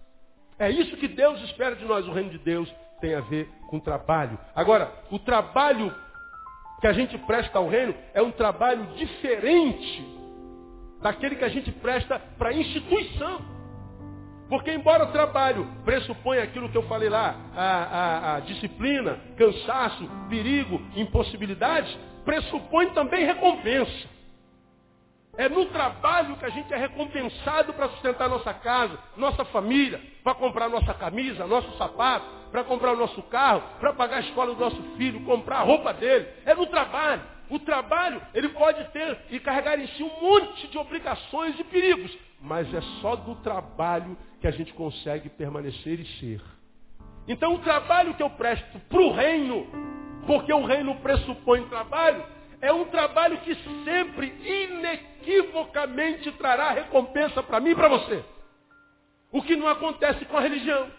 [SPEAKER 1] É isso que Deus espera de nós. O reino de Deus tem a ver com trabalho. Agora, o trabalho que a gente presta ao reino é um trabalho diferente daquele que a gente presta para a instituição. Porque embora o trabalho pressupõe aquilo que eu falei lá, a, a, a disciplina, cansaço, perigo, impossibilidades, pressupõe também recompensa. É no trabalho que a gente é recompensado para sustentar nossa casa, nossa família, para comprar nossa camisa, nosso sapato, para comprar o nosso carro, para pagar a escola do nosso filho, comprar a roupa dele. É no trabalho. O trabalho, ele pode ter e carregar em si um monte de obrigações e perigos, mas é só do trabalho que a gente consegue permanecer e ser. Então o trabalho que eu presto para o reino, porque o reino pressupõe trabalho, é um trabalho que sempre, inequivocamente, trará recompensa para mim e para você. O que não acontece com a religião.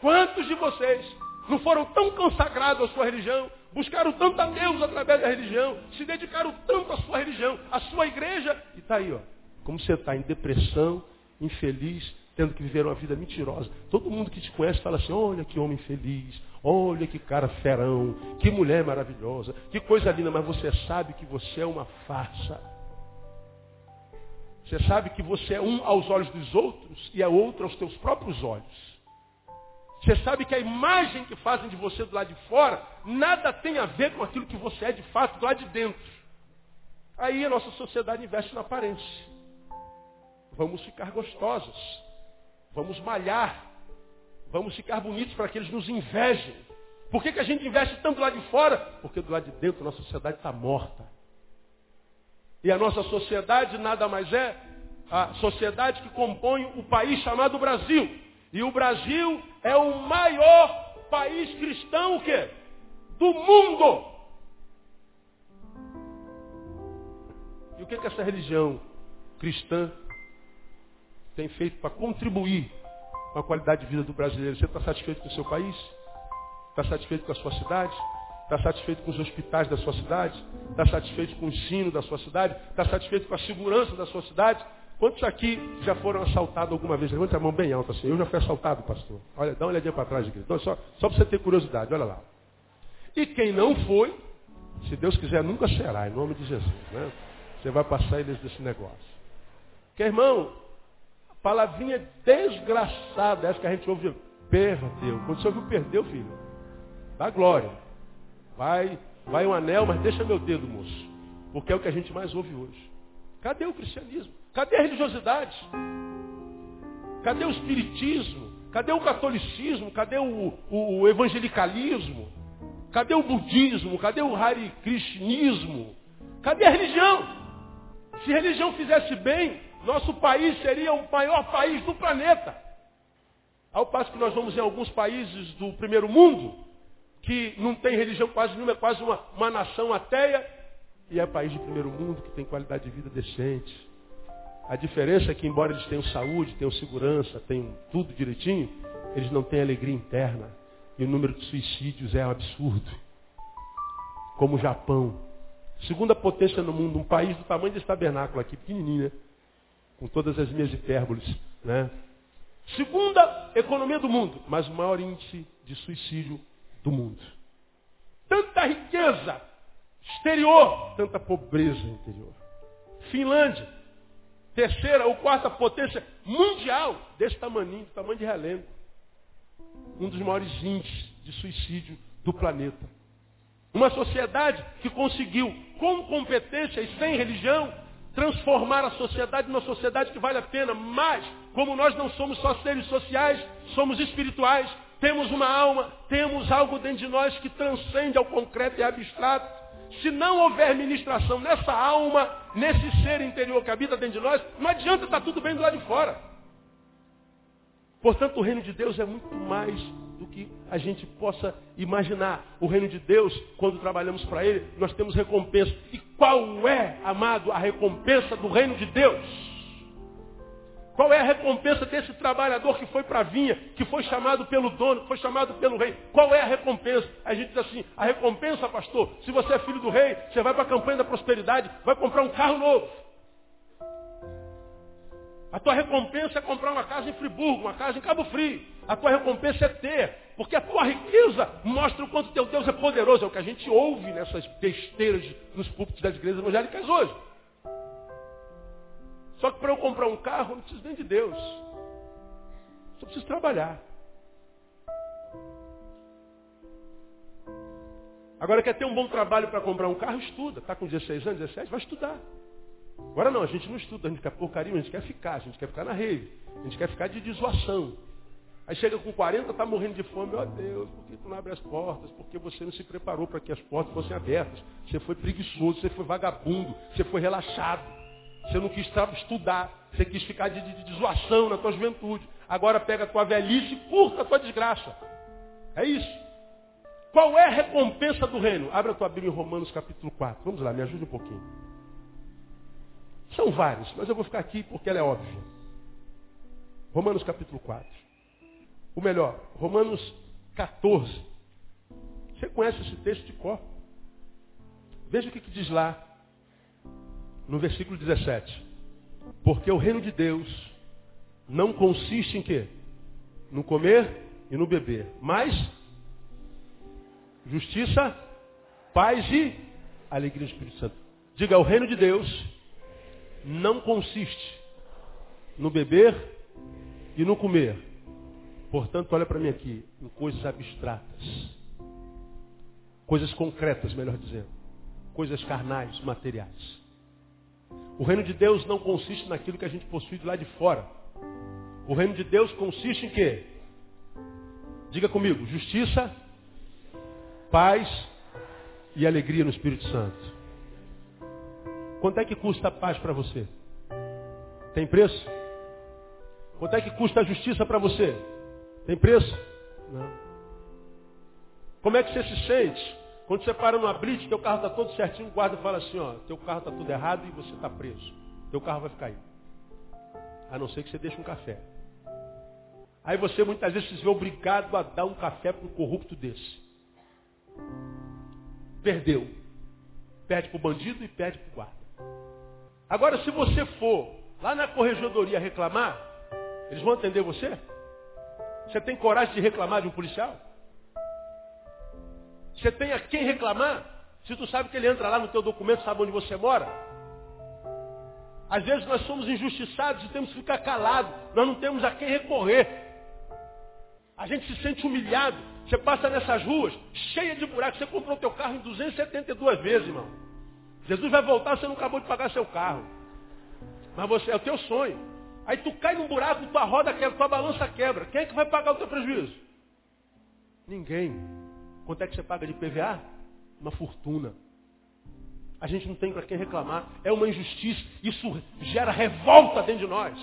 [SPEAKER 1] Quantos de vocês não foram tão consagrados à sua religião, buscaram tanto a Deus através da religião, se dedicaram tanto à sua religião, à sua igreja, e está aí, ó, como você está em depressão, infeliz, tendo que viver uma vida mentirosa. Todo mundo que te conhece fala assim, olha que homem feliz, olha que cara ferão, que mulher maravilhosa, que coisa linda, mas você sabe que você é uma farsa. Você sabe que você é um aos olhos dos outros e é outro aos teus próprios olhos. Você sabe que a imagem que fazem de você do lado de fora nada tem a ver com aquilo que você é de fato do lado de dentro. Aí a nossa sociedade investe na aparência. Vamos ficar gostosas. Vamos malhar. Vamos ficar bonitos para que eles nos invejem. Por que, que a gente investe tanto lá de fora? Porque do lado de dentro a nossa sociedade está morta. E a nossa sociedade nada mais é a sociedade que compõe o país chamado Brasil. E o Brasil é o maior país cristão o quê? do mundo. E o que, que essa religião cristã tem feito para contribuir com a qualidade de vida do brasileiro? Você está satisfeito com o seu país? Está satisfeito com a sua cidade? Está satisfeito com os hospitais da sua cidade? Está satisfeito com o ensino da sua cidade? Está satisfeito com a segurança da sua cidade? Quantos aqui já foram assaltados alguma vez? Levanta a mão bem alta assim. Eu já fui assaltado, pastor. Olha, dá uma olhadinha para trás, igreja. Então, só, só para você ter curiosidade, olha lá. E quem não foi, se Deus quiser, nunca será, em nome de Jesus. Né? Você vai passar eles desse negócio. Porque, irmão, a palavrinha desgraçada, essa que a gente ouve, perdeu. Quando você ouviu perdeu, filho, dá glória. Vai, vai um anel, mas deixa meu dedo, moço. Porque é o que a gente mais ouve hoje. Cadê o cristianismo? Cadê a religiosidade? Cadê o espiritismo? Cadê o catolicismo? Cadê o, o, o evangelicalismo? Cadê o budismo? Cadê o Hare Krishnismo? Cadê a religião? Se a religião fizesse bem, nosso país seria o maior país do planeta. Ao passo que nós vamos em alguns países do primeiro mundo, que não tem religião quase nenhuma, é quase uma, uma nação ateia, e é país de primeiro mundo que tem qualidade de vida decente. A diferença é que, embora eles tenham saúde, tenham segurança, tenham tudo direitinho, eles não têm alegria interna. E o número de suicídios é um absurdo. Como o Japão. Segunda potência no mundo, um país do tamanho desse tabernáculo aqui, pequenininho, né? Com todas as minhas hipérboles, né? Segunda economia do mundo, mas o maior índice de suicídio do mundo. Tanta riqueza exterior, tanta pobreza interior. Finlândia, terceira ou quarta potência mundial, desse tamanho, do tamanho de relento um dos maiores índices de suicídio do planeta. Uma sociedade que conseguiu, com competência e sem religião, transformar a sociedade numa sociedade que vale a pena, mas, como nós não somos só seres sociais, somos espirituais, temos uma alma, temos algo dentro de nós que transcende ao concreto e abstrato. Se não houver ministração nessa alma, nesse ser interior que habita dentro de nós, não adianta estar tudo bem do lado de fora. Portanto, o reino de Deus é muito mais do que a gente possa imaginar. O reino de Deus, quando trabalhamos para Ele, nós temos recompensa. E qual é, amado, a recompensa do reino de Deus? Qual é a recompensa desse trabalhador que foi para a vinha, que foi chamado pelo dono, que foi chamado pelo rei? Qual é a recompensa? A gente diz assim, a recompensa, pastor, se você é filho do rei, você vai para a campanha da prosperidade, vai comprar um carro novo. A tua recompensa é comprar uma casa em Friburgo, uma casa em Cabo Frio. A tua recompensa é ter. Porque a tua riqueza mostra o quanto teu Deus é poderoso. É o que a gente ouve nessas besteiras nos púlpitos das igrejas evangélicas hoje. Só que para eu comprar um carro, eu não preciso nem de Deus. Só preciso trabalhar. Agora quer ter um bom trabalho para comprar um carro? Estuda. Está com 16 anos, 17? Vai estudar. Agora não, a gente não estuda, a gente quer porcaria, a gente quer ficar, a gente quer ficar na rede, a gente quer ficar de desoação. Aí chega com 40, está morrendo de fome, meu Deus, por que tu não abre as portas? Porque você não se preparou para que as portas fossem abertas. Você foi preguiçoso, você foi vagabundo, você foi relaxado. Você não quis estudar, você quis ficar de, de, de desoação na tua juventude. Agora pega a tua velhice e curta a tua desgraça. É isso. Qual é a recompensa do reino? Abra a tua Bíblia em Romanos capítulo 4. Vamos lá, me ajude um pouquinho. São vários, mas eu vou ficar aqui porque ela é óbvia. Romanos capítulo 4. O melhor, Romanos 14. Você conhece esse texto de cor? Veja o que, que diz lá no versículo 17. Porque o reino de Deus não consiste em quê? No comer e no beber, mas justiça, paz e alegria do Espírito Santo. Diga, o reino de Deus não consiste no beber e no comer. Portanto, olha para mim aqui, em coisas abstratas. Coisas concretas, melhor dizendo. Coisas carnais, materiais. O reino de Deus não consiste naquilo que a gente possui de lá de fora. O reino de Deus consiste em quê? Diga comigo, justiça, paz e alegria no Espírito Santo. Quanto é que custa a paz para você? Tem preço? Quanto é que custa a justiça para você? Tem preço? Não. Como é que você se sente? Quando você para numa blitz, teu carro está todo certinho, o guarda fala assim, ó, teu carro está tudo errado e você está preso. Teu carro vai ficar aí. A não ser que você deixe um café. Aí você muitas vezes se vê obrigado a dar um café para um corrupto desse. Perdeu. Perde para o bandido e perde para o guarda. Agora, se você for lá na corregedoria reclamar, eles vão atender você? Você tem coragem de reclamar de um policial? Você tem a quem reclamar? Se tu sabe que ele entra lá no teu documento, sabe onde você mora? Às vezes nós somos injustiçados e temos que ficar calados. Nós não temos a quem recorrer. A gente se sente humilhado. Você passa nessas ruas, cheia de buracos. Você comprou teu carro em 272 vezes, irmão. Jesus vai voltar, você não acabou de pagar seu carro. Mas você é o teu sonho. Aí tu cai num buraco, tua roda quebra, tua balança quebra. Quem é que vai pagar o teu prejuízo? Ninguém. Quanto é que você paga de PVA? Uma fortuna. A gente não tem para quem reclamar. É uma injustiça. Isso gera revolta dentro de nós.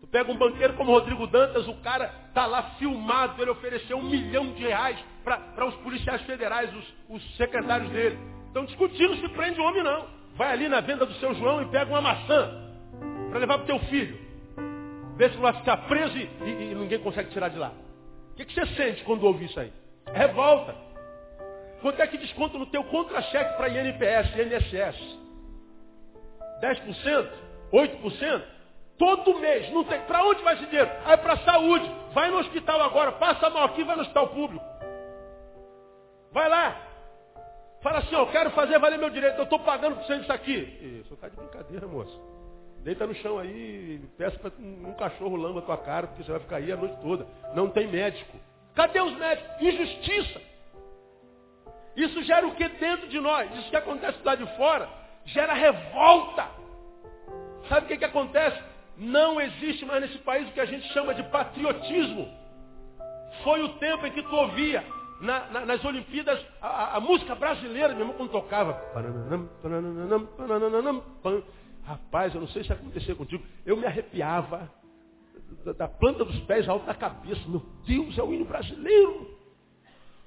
[SPEAKER 1] Tu pega um banqueiro como Rodrigo Dantas, o cara está lá filmado, ele ofereceu um milhão de reais para os policiais federais, os, os secretários dele. Estão discutindo se prende o homem não. Vai ali na venda do seu João e pega uma maçã para levar para teu filho. Vê se vai ficar preso e, e, e, ninguém consegue tirar de lá. O que, que você sente quando ouve isso aí? É revolta. Quanto é que desconto no teu contra-cheque para INPS, INSS? 10%? 8%? Todo mês. Não tem. Para onde vai esse dinheiro? Aí para a saúde. Vai no hospital agora. Passa mal aqui, vai no hospital público. Vai lá. Fala assim, eu quero fazer valer meu direito. Eu estou pagando por isso aqui. Isso está de brincadeira, moço. Deita no chão aí, peça para um cachorro lamba a tua cara, porque você vai ficar aí a noite toda. Não tem médico. Cadê os médicos? Injustiça. Isso gera o que dentro de nós? Isso que acontece lá de fora gera revolta. Sabe o que, que acontece? Não existe mais nesse país o que a gente chama de patriotismo. Foi o tempo em que tu ouvia na, na, nas Olimpíadas a, a, música brasileira, mesmo quando tocava. Rapaz, eu não sei se acontecer contigo. Eu me arrepiava da, planta dos pés alto da cabeça. Meu Deus, é o hino brasileiro.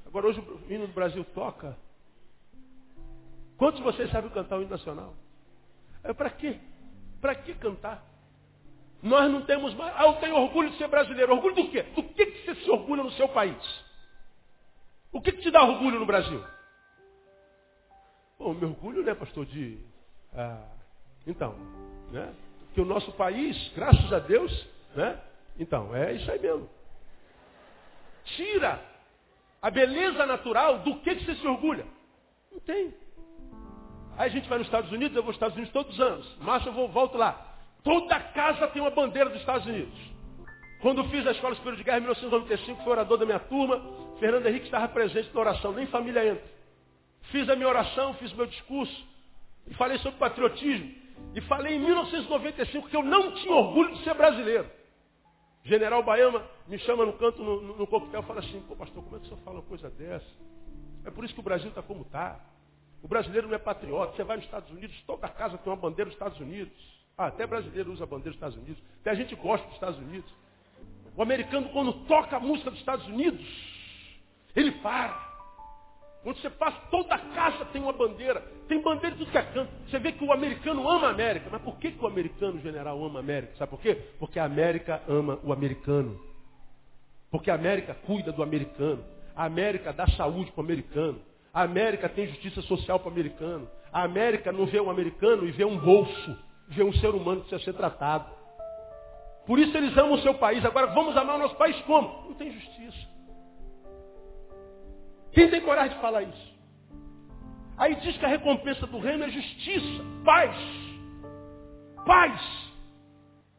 [SPEAKER 1] Agora hoje o hino do Brasil toca. Quantos de vocês sabem cantar o hino nacional? É para quê? Para que cantar? Nós não temos mais. Ah, eu tenho orgulho de ser brasileiro. Orgulho do quê? Do que, que você se orgulha no seu país? O que, que te dá orgulho no Brasil? Bom, meu orgulho, né, pastor, de. Ah, então, né? Que o nosso país, graças a Deus, né? Então, é isso aí mesmo. Tira a beleza natural, do que, que você se orgulha? Não tem. Aí a gente vai nos Estados Unidos, eu vou nos Estados Unidos todos os anos. Março eu vou, volto lá. Toda casa tem uma bandeira dos Estados Unidos. Quando fiz a Escola Superior de Guerra em 1995, fui orador da minha turma, Fernando Henrique estava presente na oração, nem família entra. Fiz a minha oração, fiz meu discurso, e falei sobre patriotismo. E falei em 1995 que eu não tinha orgulho de ser brasileiro. General Baiama me chama no canto, no, no, no coquetel, e fala assim, pô pastor, como é que o senhor fala uma coisa dessa? É por isso que o Brasil está como está. O brasileiro não é patriota. Você vai nos Estados Unidos, toda casa tem uma bandeira dos Estados Unidos. Ah, até brasileiro usa a bandeira dos Estados Unidos. Até a gente gosta dos Estados Unidos. O americano, quando toca a música dos Estados Unidos, ele para. Quando você passa, toda casa tem uma bandeira. Tem bandeira de tudo que é canto. Você vê que o americano ama a América. Mas por que, que o americano, general, ama a América? Sabe por quê? Porque a América ama o americano. Porque a América cuida do americano. A América dá saúde para o americano. A América tem justiça social para o americano. A América não vê um americano e vê um bolso. Vê um ser humano que precisa ser tratado. Por isso eles amam o seu país. Agora vamos amar o nosso país como? Não tem justiça. Quem tem coragem de falar isso? Aí diz que a recompensa do reino é justiça, paz. Paz.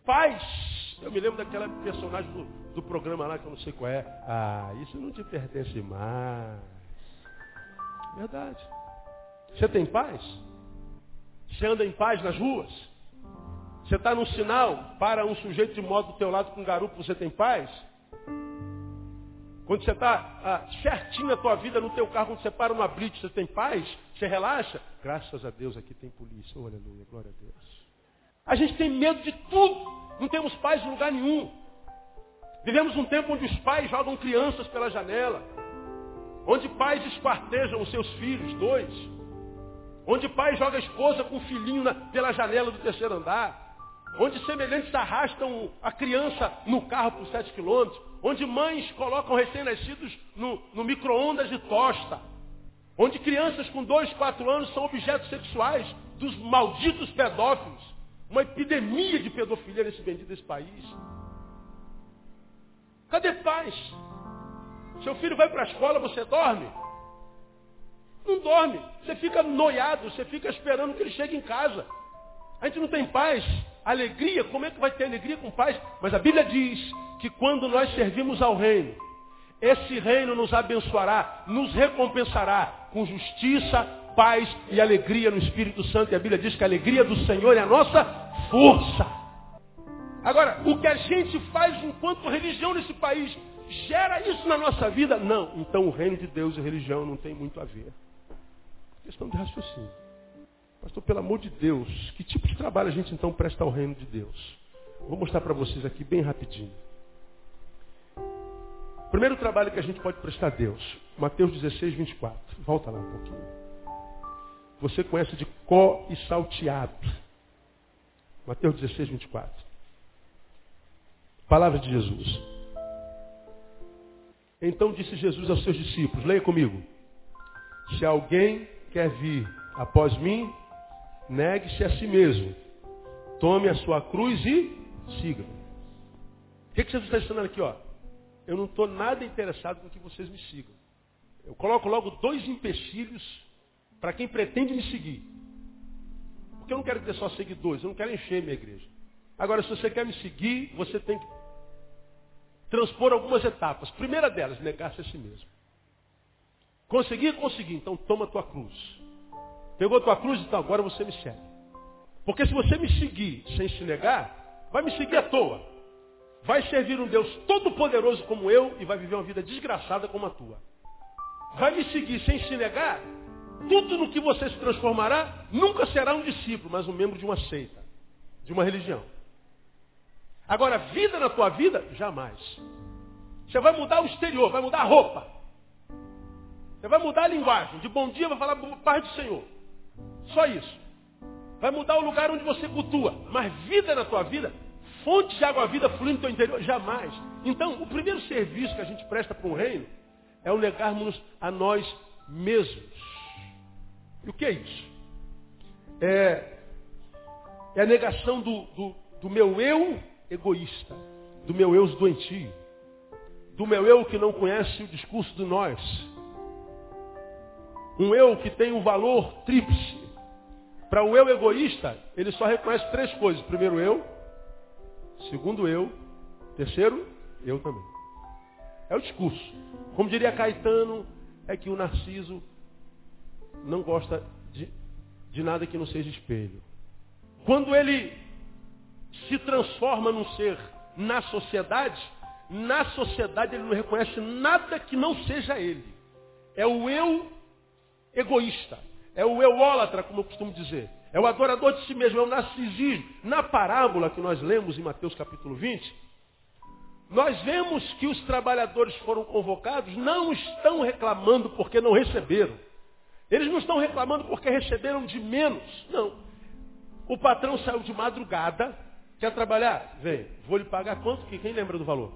[SPEAKER 1] Paz. Eu me lembro daquela personagem do, do programa lá que eu não sei qual é. Ah, isso não te pertence mais. Verdade. Você tem paz? Você anda em paz nas ruas? Você está num sinal, para um sujeito de moto do teu lado com um garupo, você tem paz? Quando você está ah, certinho a tua vida no teu carro, quando você para uma blitz, você tem paz? Você relaxa? Graças a Deus aqui tem polícia. Oh, aleluia, glória a Deus. A gente tem medo de tudo. Não temos paz em lugar nenhum. Vivemos um tempo onde os pais jogam crianças pela janela. Onde pais esquartejam os seus filhos, dois. Onde pai joga a esposa com o filhinho na, pela janela do terceiro andar. Onde semelhantes arrastam a criança no carro por sete quilômetros. Onde mães colocam recém-nascidos no, no micro-ondas de tosta. Onde crianças com dois, quatro anos são objetos sexuais dos malditos pedófilos. Uma epidemia de pedofilia nesse bendito desse país. Cadê paz? Seu filho vai para a escola, você dorme? Não dorme. Você fica noiado, você fica esperando que ele chegue em casa. A gente não tem paz, alegria. Como é que vai ter alegria com paz? Mas a Bíblia diz que quando nós servimos ao reino, esse reino nos abençoará, nos recompensará com justiça, paz e alegria no Espírito Santo. E a Bíblia diz que a alegria do Senhor é a nossa força. Agora, o que a gente faz enquanto religião nesse país gera isso na nossa vida? Não. Então o reino de Deus e religião não tem muito a ver. Questão de raciocínio. Pastor, pelo amor de Deus, que tipo de trabalho a gente então presta ao reino de Deus? Vou mostrar para vocês aqui bem rapidinho. Primeiro trabalho que a gente pode prestar a Deus. Mateus 16, 24. Volta lá um pouquinho. Você conhece de có e salteado. Mateus 16, 24. Palavra de Jesus. Então disse Jesus aos seus discípulos, leia comigo. Se alguém quer vir após mim, negue-se a si mesmo. Tome a sua cruz e siga. O que, que Jesus está ensinando aqui? Ó? Eu não estou nada interessado com que vocês me sigam. Eu coloco logo dois empecilhos para quem pretende me seguir. Porque eu não quero ter só seguidores, eu não quero encher minha igreja. Agora, se você quer me seguir, você tem que transpor algumas etapas. Primeira delas, negar-se a si mesmo. Conseguir, conseguir. Então toma a tua cruz. Pegou tua cruz, então agora você me segue. Porque se você me seguir sem se negar, vai me seguir à toa. Vai servir um Deus todo-poderoso como eu e vai viver uma vida desgraçada como a tua. Vai me seguir sem se negar, tudo no que você se transformará nunca será um discípulo, mas um membro de uma seita, de uma religião. Agora, vida na tua vida, jamais. Você vai mudar o exterior, vai mudar a roupa. Você vai mudar a linguagem. De bom dia vai falar paz do Senhor. Só isso. Vai mudar o lugar onde você cultua. Mas vida na tua vida, fonte de água-vida fluindo no teu interior, jamais. Então, o primeiro serviço que a gente presta para o reino é o negarmos a nós mesmos. E o que é isso? É, é a negação do, do, do meu eu egoísta, do meu eu doentio, do meu eu que não conhece o discurso de nós. Um eu que tem um valor tríplice. Para o eu egoísta, ele só reconhece três coisas. Primeiro eu, segundo eu, terceiro, eu também. É o discurso. Como diria Caetano, é que o narciso não gosta de, de nada que não seja espelho. Quando ele se transforma num ser na sociedade, na sociedade ele não reconhece nada que não seja ele. É o eu egoísta. É o eulólatra, como eu costumo dizer. É o adorador de si mesmo, é o narcisismo. Na parábola que nós lemos em Mateus capítulo 20, nós vemos que os trabalhadores foram convocados, não estão reclamando porque não receberam. Eles não estão reclamando porque receberam de menos. Não. O patrão saiu de madrugada, Quer trabalhar? Vem. Vou lhe pagar quanto? Quem lembra do valor?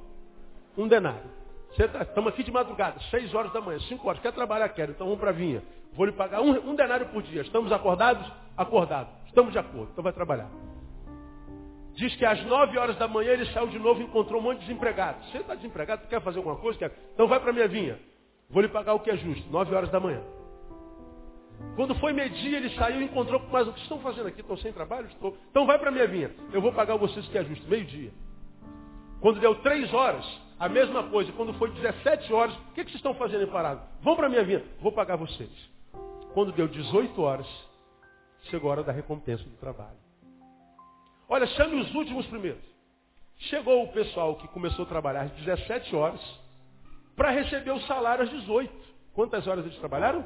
[SPEAKER 1] Um denário. Estamos tá, aqui de madrugada, seis horas da manhã, cinco horas. Quer trabalhar? Quero. Então vamos para a vinha. Vou lhe pagar um, um denário por dia. Estamos acordados? Acordados. Estamos de acordo. Então vai trabalhar. Diz que às nove horas da manhã ele saiu de novo e encontrou um monte de desempregado. Você está desempregado? Quer fazer alguma coisa? Quer? Então vai para a minha vinha. Vou lhe pagar o que é justo. Nove horas da manhã. Quando foi medir, ele saiu e encontrou com mais o que estão fazendo aqui? Estão sem trabalho? Estou. Então vai para a minha vinha. Eu vou pagar vocês o que é justo. Meio-dia. Quando deu três horas, a mesma coisa. Quando foi 17 horas, o que, que vocês estão fazendo em parado? Vão para a minha vinha. Vou pagar vocês. Quando deu 18 horas, chegou a hora da recompensa do trabalho. Olha, chame os últimos primeiros. Chegou o pessoal que começou a trabalhar às 17 horas para receber o salário às 18. Quantas horas eles trabalharam?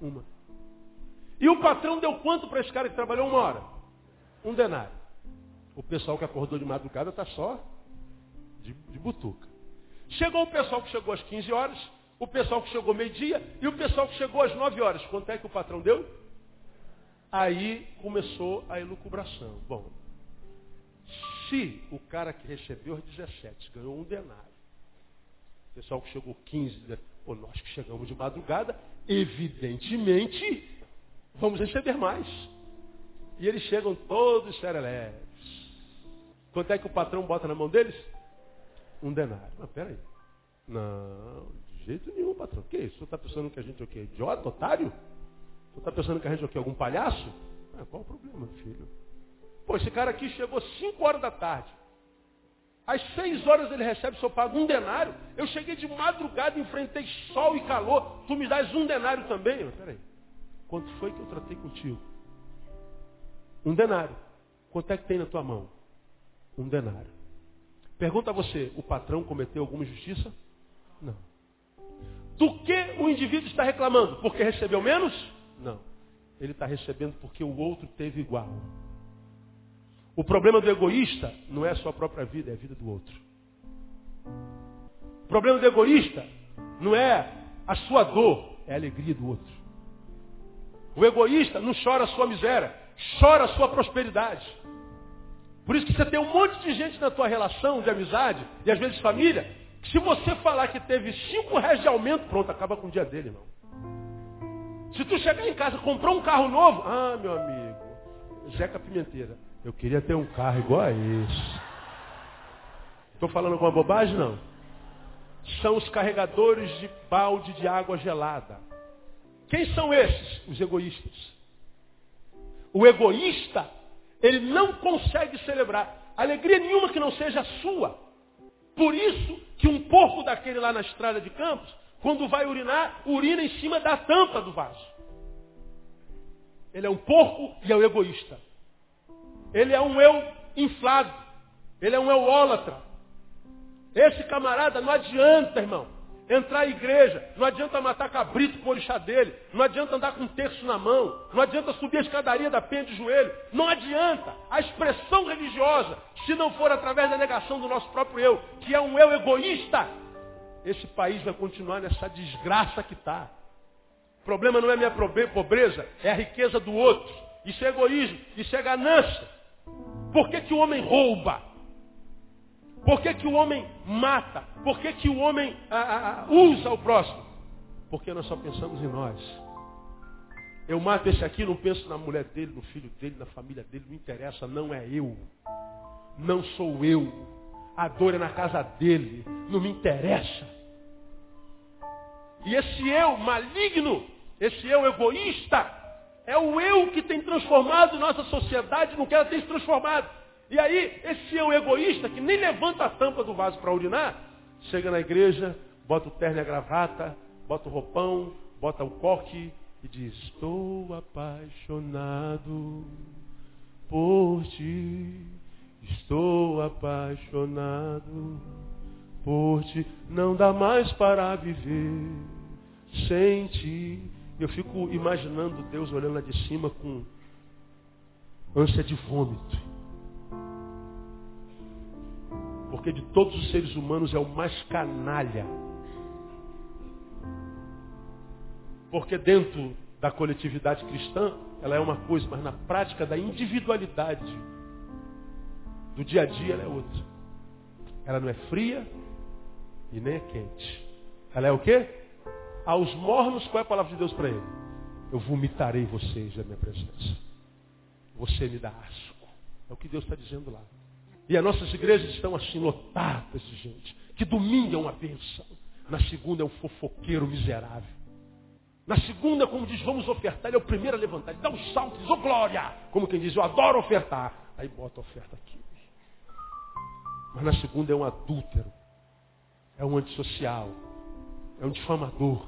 [SPEAKER 1] Uma. E o patrão deu quanto para esse cara que trabalhou uma hora? Um denário. O pessoal que acordou de madrugada está só de, de, de butuca. Chegou o pessoal que chegou às 15 horas, o pessoal que chegou meio-dia e o pessoal que chegou às 9 horas. Quanto é que o patrão deu? Aí começou a elucubração. Bom, se o cara que recebeu às 17 ganhou um denário, o pessoal que chegou 15, ou nós que chegamos de madrugada, evidentemente vamos receber mais. E eles chegam todos serelepes. Quanto é que o patrão bota na mão deles? Um denário. Mas peraí. Não, de jeito nenhum, patrão. O que é isso? Você está pensando que a gente é o quê? Idiota, otário? Você está pensando que a gente é o quê? Algum palhaço? Ah, qual o problema, filho? Pô, esse cara aqui chegou 5 horas da tarde. Às 6 horas ele recebe seu pago um denário. Eu cheguei de madrugada, enfrentei sol e calor. Tu me dás um denário também? Mas, peraí. Quanto foi que eu tratei contigo? Um denário. Quanto é que tem na tua mão? Um denário. Pergunta a você, o patrão cometeu alguma injustiça? Não. Do que o indivíduo está reclamando? Porque recebeu menos? Não. Ele está recebendo porque o outro teve igual. O problema do egoísta não é a sua própria vida, é a vida do outro. O problema do egoísta não é a sua dor, é a alegria do outro. O egoísta não chora a sua miséria, chora a sua prosperidade. Por isso que você tem um monte de gente na tua relação de amizade e às vezes família, que se você falar que teve cinco reais de aumento, pronto, acaba com o dia dele, irmão. Se tu chegar em casa comprar um carro novo, ah, meu amigo, Zeca Pimenteira, eu queria ter um carro igual a esse. Estou falando alguma bobagem? Não. São os carregadores de balde de água gelada. Quem são esses? Os egoístas. O egoísta, ele não consegue celebrar alegria nenhuma que não seja sua. Por isso que um porco daquele lá na estrada de Campos, quando vai urinar, urina em cima da tampa do vaso. Ele é um porco e é um egoísta. Ele é um eu inflado. Ele é um eulólatra. Esse camarada não adianta, irmão entrar à igreja, não adianta matar cabrito o orixá dele, não adianta andar com um terço na mão, não adianta subir a escadaria da penha de joelho, não adianta. A expressão religiosa, se não for através da negação do nosso próprio eu, que é um eu egoísta, esse país vai continuar nessa desgraça que está. O problema não é minha pobreza, é a riqueza do outro. Isso é egoísmo, isso é ganância. Por que, que o homem rouba? Por que, que o homem mata? Por que, que o homem a, a, usa o próximo? Porque nós só pensamos em nós. Eu mato esse aqui, não penso na mulher dele, no filho dele, na família dele, não interessa, não é eu. Não sou eu. A dor é na casa dele, não me interessa. E esse eu maligno, esse eu egoísta, é o eu que tem transformado nossa sociedade no que ela tem se transformado. E aí, esse eu egoísta, que nem levanta a tampa do vaso para urinar, chega na igreja, bota o terno e a gravata, bota o roupão, bota o coque e diz, estou apaixonado por ti, estou apaixonado por ti, não dá mais para viver sem ti. Eu fico imaginando Deus olhando lá de cima com ânsia de vômito. Porque de todos os seres humanos é o mais canalha. Porque dentro da coletividade cristã, ela é uma coisa, mas na prática da individualidade do dia a dia ela é outra. Ela não é fria e nem é quente. Ela é o quê? Aos mornos, qual é a palavra de Deus para ele? Eu vomitarei vocês da minha presença. Você me dá asco. É o que Deus está dizendo lá. E as nossas igrejas estão assim lotadas de gente. Que domingo é uma bênção. Na segunda é um fofoqueiro miserável. Na segunda, como diz, vamos ofertar, ele é o primeiro a levantar. Ele dá um salto, diz, ô oh, glória! Como quem diz, eu adoro ofertar. Aí bota a oferta aqui. Mas na segunda é um adúltero. É um antissocial. É um difamador.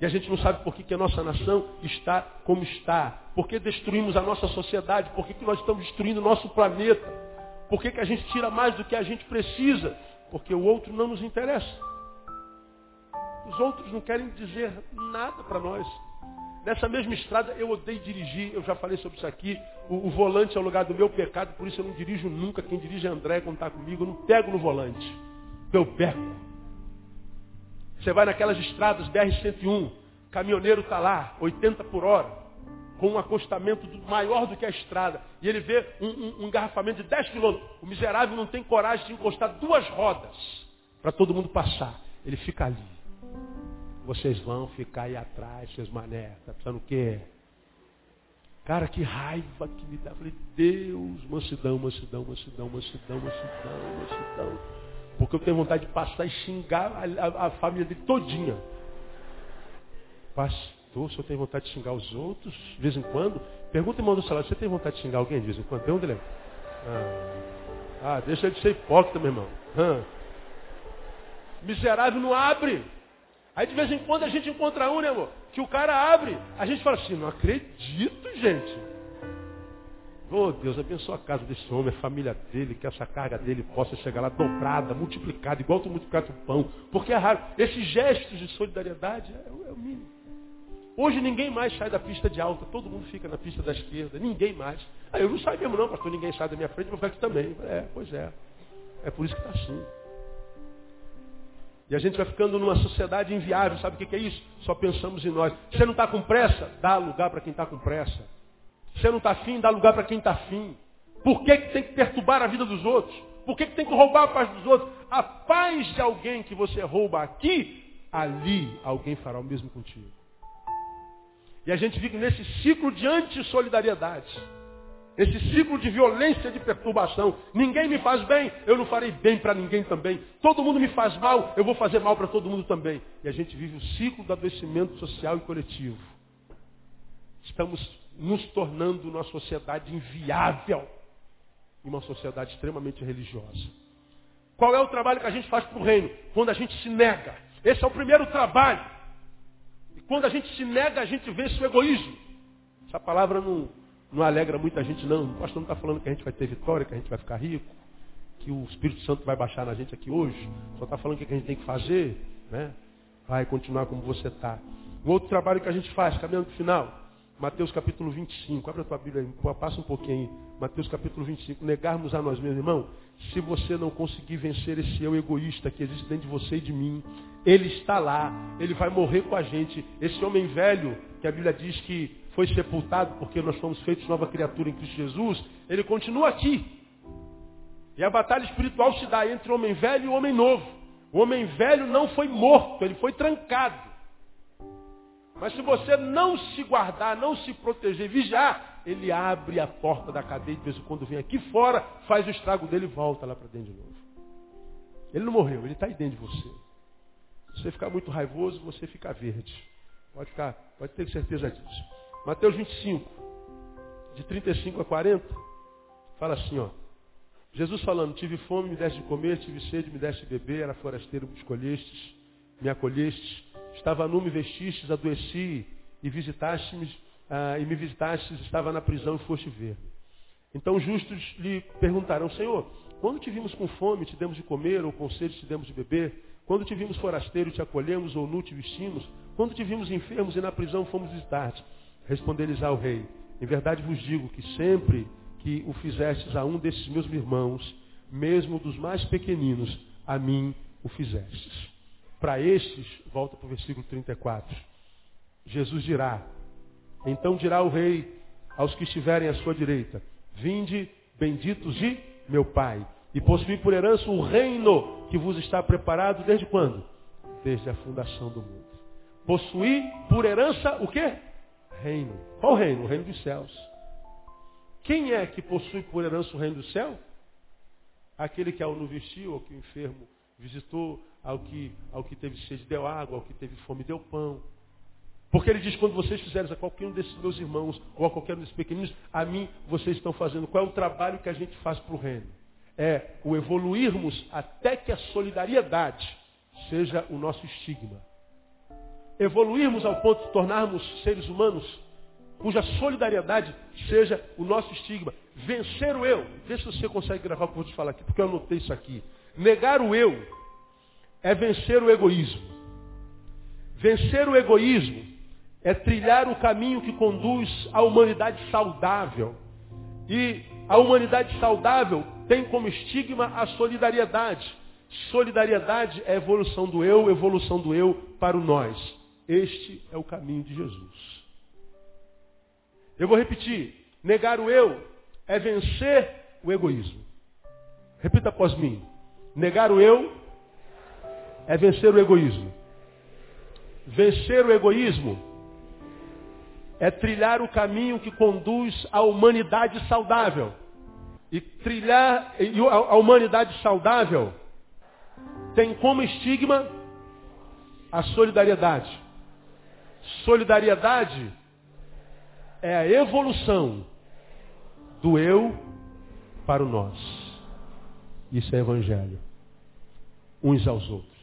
[SPEAKER 1] E a gente não sabe por que, que a nossa nação está como está. Por que destruímos a nossa sociedade? Por que, que nós estamos destruindo o nosso planeta? Por que, que a gente tira mais do que a gente precisa? Porque o outro não nos interessa. Os outros não querem dizer nada para nós. Nessa mesma estrada eu odeio dirigir, eu já falei sobre isso aqui. O, o, volante é o lugar do meu pecado, por isso eu não dirijo nunca. Quem dirige é André quando está comigo, eu não pego no volante. teu beco. Você vai naquelas estradas BR-101, caminhoneiro está lá, 80 por hora, com um acostamento maior do que a estrada, e ele vê um, um, um engarrafamento de 10 quilômetros. O miserável não tem coragem de encostar duas rodas para todo mundo passar. Ele fica ali. Vocês vão ficar aí atrás, seus mané. Tá pensando o quê? Cara, que raiva que me dá. Eu falei, Deus, mansidão, mansidão, mansidão, mansidão, mansidão, mansidão. Porque eu tenho vontade de passar e xingar a, a, a família dele todinha. Pastor, o senhor tem vontade de xingar os outros de vez em quando? Pergunta, irmão do salário, você tem vontade de xingar alguém de vez em quando? Pergunta ele. Ah, ah deixa de ser hipócrita, meu irmão. Miserável não abre. Aí de vez em quando a gente encontra um, né, amor? Que o cara abre. A gente fala assim, não acredito, gente. Oh Deus, abençoa a casa desse homem, a família dele, que essa carga dele possa chegar lá dobrada, multiplicada, igual tu multiplicaste o pão. Porque é raro. Esses gestos de solidariedade é, é o mínimo. Hoje ninguém mais sai da pista de alta, todo mundo fica na pista da esquerda, ninguém mais. Ah, eu não saio mesmo não, pastor, ninguém sai da minha frente, meu que também. É, pois é. É por isso que está assim. E a gente vai ficando numa sociedade inviável, sabe o que é isso? Só pensamos em nós. Você não está com pressa? Dá lugar para quem está com pressa. Você não está afim, dá lugar para quem está afim. Por que, que tem que perturbar a vida dos outros? Por que, que tem que roubar a paz dos outros? A paz de alguém que você rouba aqui, ali alguém fará o mesmo contigo. E a gente vive nesse ciclo de antissolidariedade. Esse ciclo de violência, de perturbação. Ninguém me faz bem, eu não farei bem para ninguém também. Todo mundo me faz mal, eu vou fazer mal para todo mundo também. E a gente vive o ciclo do adoecimento social e coletivo. Estamos nos tornando uma sociedade inviável e uma sociedade extremamente religiosa. Qual é o trabalho que a gente faz para o reino? Quando a gente se nega. Esse é o primeiro trabalho. Quando a gente se nega, a gente vence o egoísmo. Essa palavra não, não alegra muita gente, não. O pastor não está falando que a gente vai ter vitória, que a gente vai ficar rico, que o Espírito Santo vai baixar na gente aqui hoje. Só está falando o que a gente tem que fazer. Né? Vai continuar como você está. Um outro trabalho que a gente faz, caminhando para o final. Mateus capítulo 25, abre a tua Bíblia aí, passa um pouquinho aí. Mateus capítulo 25, negarmos a nós mesmos, irmão, se você não conseguir vencer esse eu egoísta que existe dentro de você e de mim, ele está lá, ele vai morrer com a gente. Esse homem velho, que a Bíblia diz que foi sepultado porque nós fomos feitos nova criatura em Cristo Jesus, ele continua aqui. E a batalha espiritual se dá entre o homem velho e o homem novo. O homem velho não foi morto, ele foi trancado. Mas se você não se guardar, não se proteger, vigiar, ele abre a porta da cadeia de vez em quando vem aqui fora, faz o estrago dele e volta lá para dentro de novo. Ele não morreu, ele está aí dentro de você. Se você ficar muito raivoso, você fica verde. Pode ficar, pode ter certeza disso. Mateus 25, de 35 a 40, fala assim, ó. Jesus falando, tive fome, me deste de comer, tive sede, me deste de beber, era forasteiro, me escolhestes, me acolhestes Estava nu, me vestistes, adoeci e visitaste-me, ah, e me visitastes, estava na prisão e foste ver. Então justos lhe perguntarão, Senhor, quando te vimos com fome, te demos de comer, ou com sede, te demos de beber? Quando te vimos forasteiro, te acolhemos, ou nu, te vestimos? Quando te vimos enfermos e na prisão fomos visitar-te? Responder-lhes ao rei, em verdade vos digo que sempre que o fizestes a um desses meus irmãos, mesmo dos mais pequeninos, a mim o fizestes. Para estes, volta para o versículo 34, Jesus dirá, então dirá o rei aos que estiverem à sua direita, vinde benditos de meu Pai, e possuí por herança o reino que vos está preparado desde quando? Desde a fundação do mundo. Possuí por herança o quê? Reino. Qual reino? O reino dos céus. Quem é que possui por herança o reino do céu? Aquele que ao no vestiu, ou que o enfermo visitou, ao que, ao que teve sede deu água, ao que teve fome deu pão. Porque ele diz, quando vocês fizerem a qualquer um desses meus irmãos, ou a qualquer um desses pequeninos, a mim vocês estão fazendo. Qual é o trabalho que a gente faz para o reino? É o evoluirmos até que a solidariedade seja o nosso estigma. Evoluirmos ao ponto de tornarmos seres humanos cuja solidariedade seja o nosso estigma. Vencer o eu. Vê se você consegue gravar o que eu vou te falar aqui, porque eu anotei isso aqui. Negar o eu é vencer o egoísmo. Vencer o egoísmo é trilhar o caminho que conduz à humanidade saudável. E a humanidade saudável tem como estigma a solidariedade. Solidariedade é evolução do eu, evolução do eu para o nós. Este é o caminho de Jesus. Eu vou repetir. Negar o eu é vencer o egoísmo. Repita após mim. Negar o eu é vencer o egoísmo. Vencer o egoísmo é trilhar o caminho que conduz à humanidade saudável. E trilhar a humanidade saudável tem como estigma a solidariedade. Solidariedade é a evolução do eu para o nós. Isso é evangelho. Uns aos outros.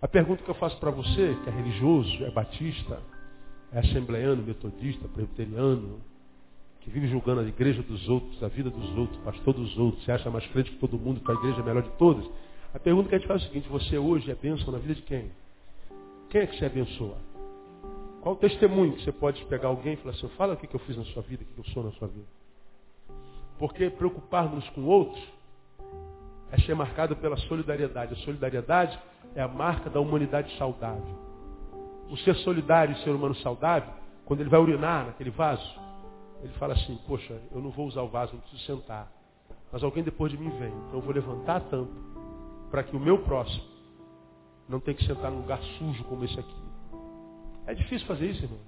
[SPEAKER 1] A pergunta que eu faço para você, que é religioso, é batista, é assembleano, metodista, presbiteriano, que vive julgando a igreja dos outros, a vida dos outros, o pastor dos outros, se acha mais crente que todo mundo, que a igreja é melhor de todas. A pergunta que a gente faz é a seguinte, você hoje é bênção na vida de quem? Quem é que você abençoa? Qual o testemunho que você pode pegar alguém e falar assim, fala o que eu fiz na sua vida, o que eu sou na sua vida? Porque preocuparmos com outros é ser marcado pela solidariedade. A solidariedade é a marca da humanidade saudável. O ser solidário e ser humano saudável, quando ele vai urinar naquele vaso, ele fala assim, poxa, eu não vou usar o vaso, não preciso sentar. Mas alguém depois de mim vem. Então eu vou levantar a tampa para que o meu próximo não tenha que sentar num lugar sujo como esse aqui. É difícil fazer isso, irmão.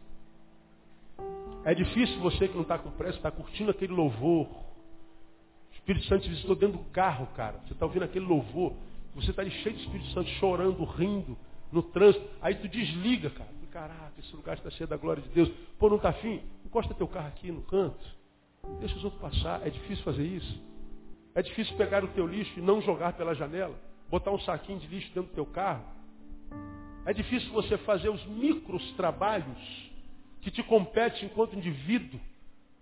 [SPEAKER 1] É difícil você que não está com pressa, está curtindo aquele louvor. O Espírito Santo te visitou dentro do carro, cara. Você está ouvindo aquele louvor. Você está ali cheio de Espírito Santo, chorando, rindo, no trânsito. Aí tu desliga, cara. Caraca, esse lugar está cheio da glória de Deus. Pô, não está afim? Encosta teu carro aqui no canto. Deixa os outros passar. É difícil fazer isso. É difícil pegar o teu lixo e não jogar pela janela. Botar um saquinho de lixo dentro do teu carro. É difícil você fazer os micros trabalhos que te competem enquanto indivíduo,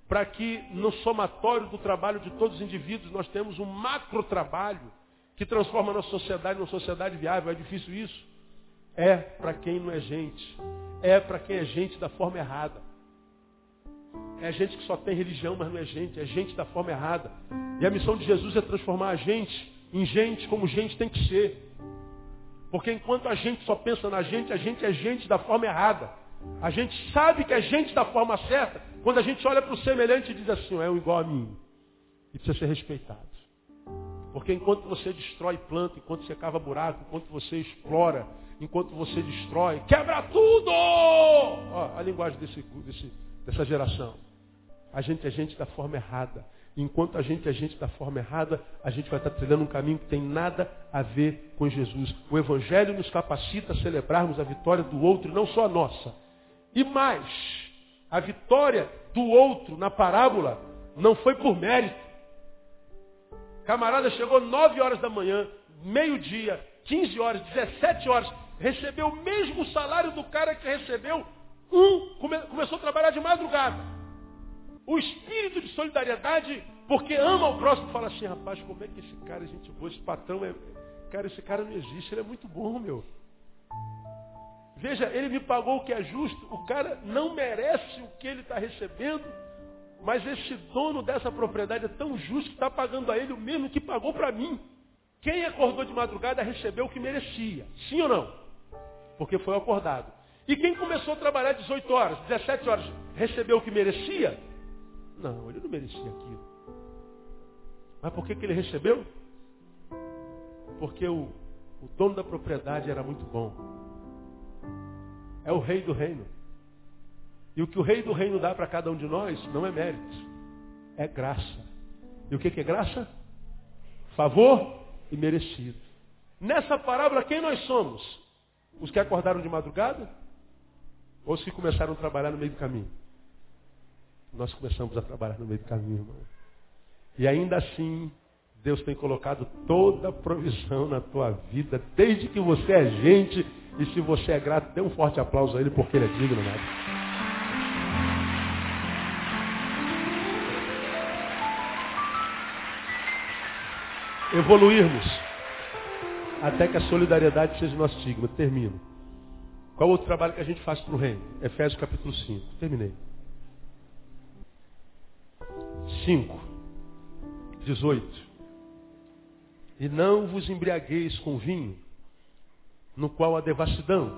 [SPEAKER 1] para que no somatório do trabalho de todos os indivíduos nós temos um macro trabalho que transforma a nossa sociedade numa sociedade viável. É difícil isso? É para quem não é gente. É para quem é gente da forma errada. É gente que só tem religião, mas não é gente. É gente da forma errada. E a missão de Jesus é transformar a gente em gente como gente tem que ser. Porque enquanto a gente só pensa na gente, a gente é gente da forma errada. A gente sabe que é gente da forma certa quando a gente olha para o semelhante e diz assim, é um igual a mim. E precisa ser respeitado. Porque enquanto você destrói planta, enquanto você cava buraco, enquanto você explora, enquanto você destrói, quebra tudo! Ó, a linguagem desse, desse, dessa geração. A gente é gente da forma errada. Enquanto a gente é gente da forma errada, a gente vai estar trilhando um caminho que tem nada a ver com Jesus. O Evangelho nos capacita a celebrarmos a vitória do outro e não só a nossa. E mais, a vitória do outro na parábola não foi por mérito. Camarada chegou 9 horas da manhã, meio-dia, 15 horas, 17 horas, recebeu o mesmo salário do cara que recebeu um, come, começou a trabalhar de madrugada. O espírito de solidariedade, porque ama o próximo, fala assim, rapaz, como é que esse cara é gente boa, esse patrão é. Cara, esse cara não existe, ele é muito bom, meu. Veja, ele me pagou o que é justo, o cara não merece o que ele está recebendo, mas esse dono dessa propriedade é tão justo que está pagando a ele o mesmo que pagou para mim. Quem acordou de madrugada recebeu o que merecia. Sim ou não? Porque foi acordado. E quem começou a trabalhar 18 horas, 17 horas, recebeu o que merecia? Não, ele não merecia aquilo. Mas por que, que ele recebeu? Porque o, o dono da propriedade era muito bom. É o rei do reino. E o que o rei do reino dá para cada um de nós não é mérito, é graça. E o que, que é graça? Favor e merecido. Nessa parábola, quem nós somos? Os que acordaram de madrugada? Ou os que começaram a trabalhar no meio do caminho? Nós começamos a trabalhar no meio do caminho, irmão. E ainda assim, Deus tem colocado toda a provisão na tua vida, desde que você é gente. E se você é grato, dê um forte aplauso a Ele, porque Ele é digno, né? Evoluirmos até que a solidariedade seja nosso estigma. Termino. Qual outro trabalho que a gente faz para o reino? Efésios capítulo 5. Terminei. 5. 18. E não vos embriagueis com vinho, no qual há devassidão,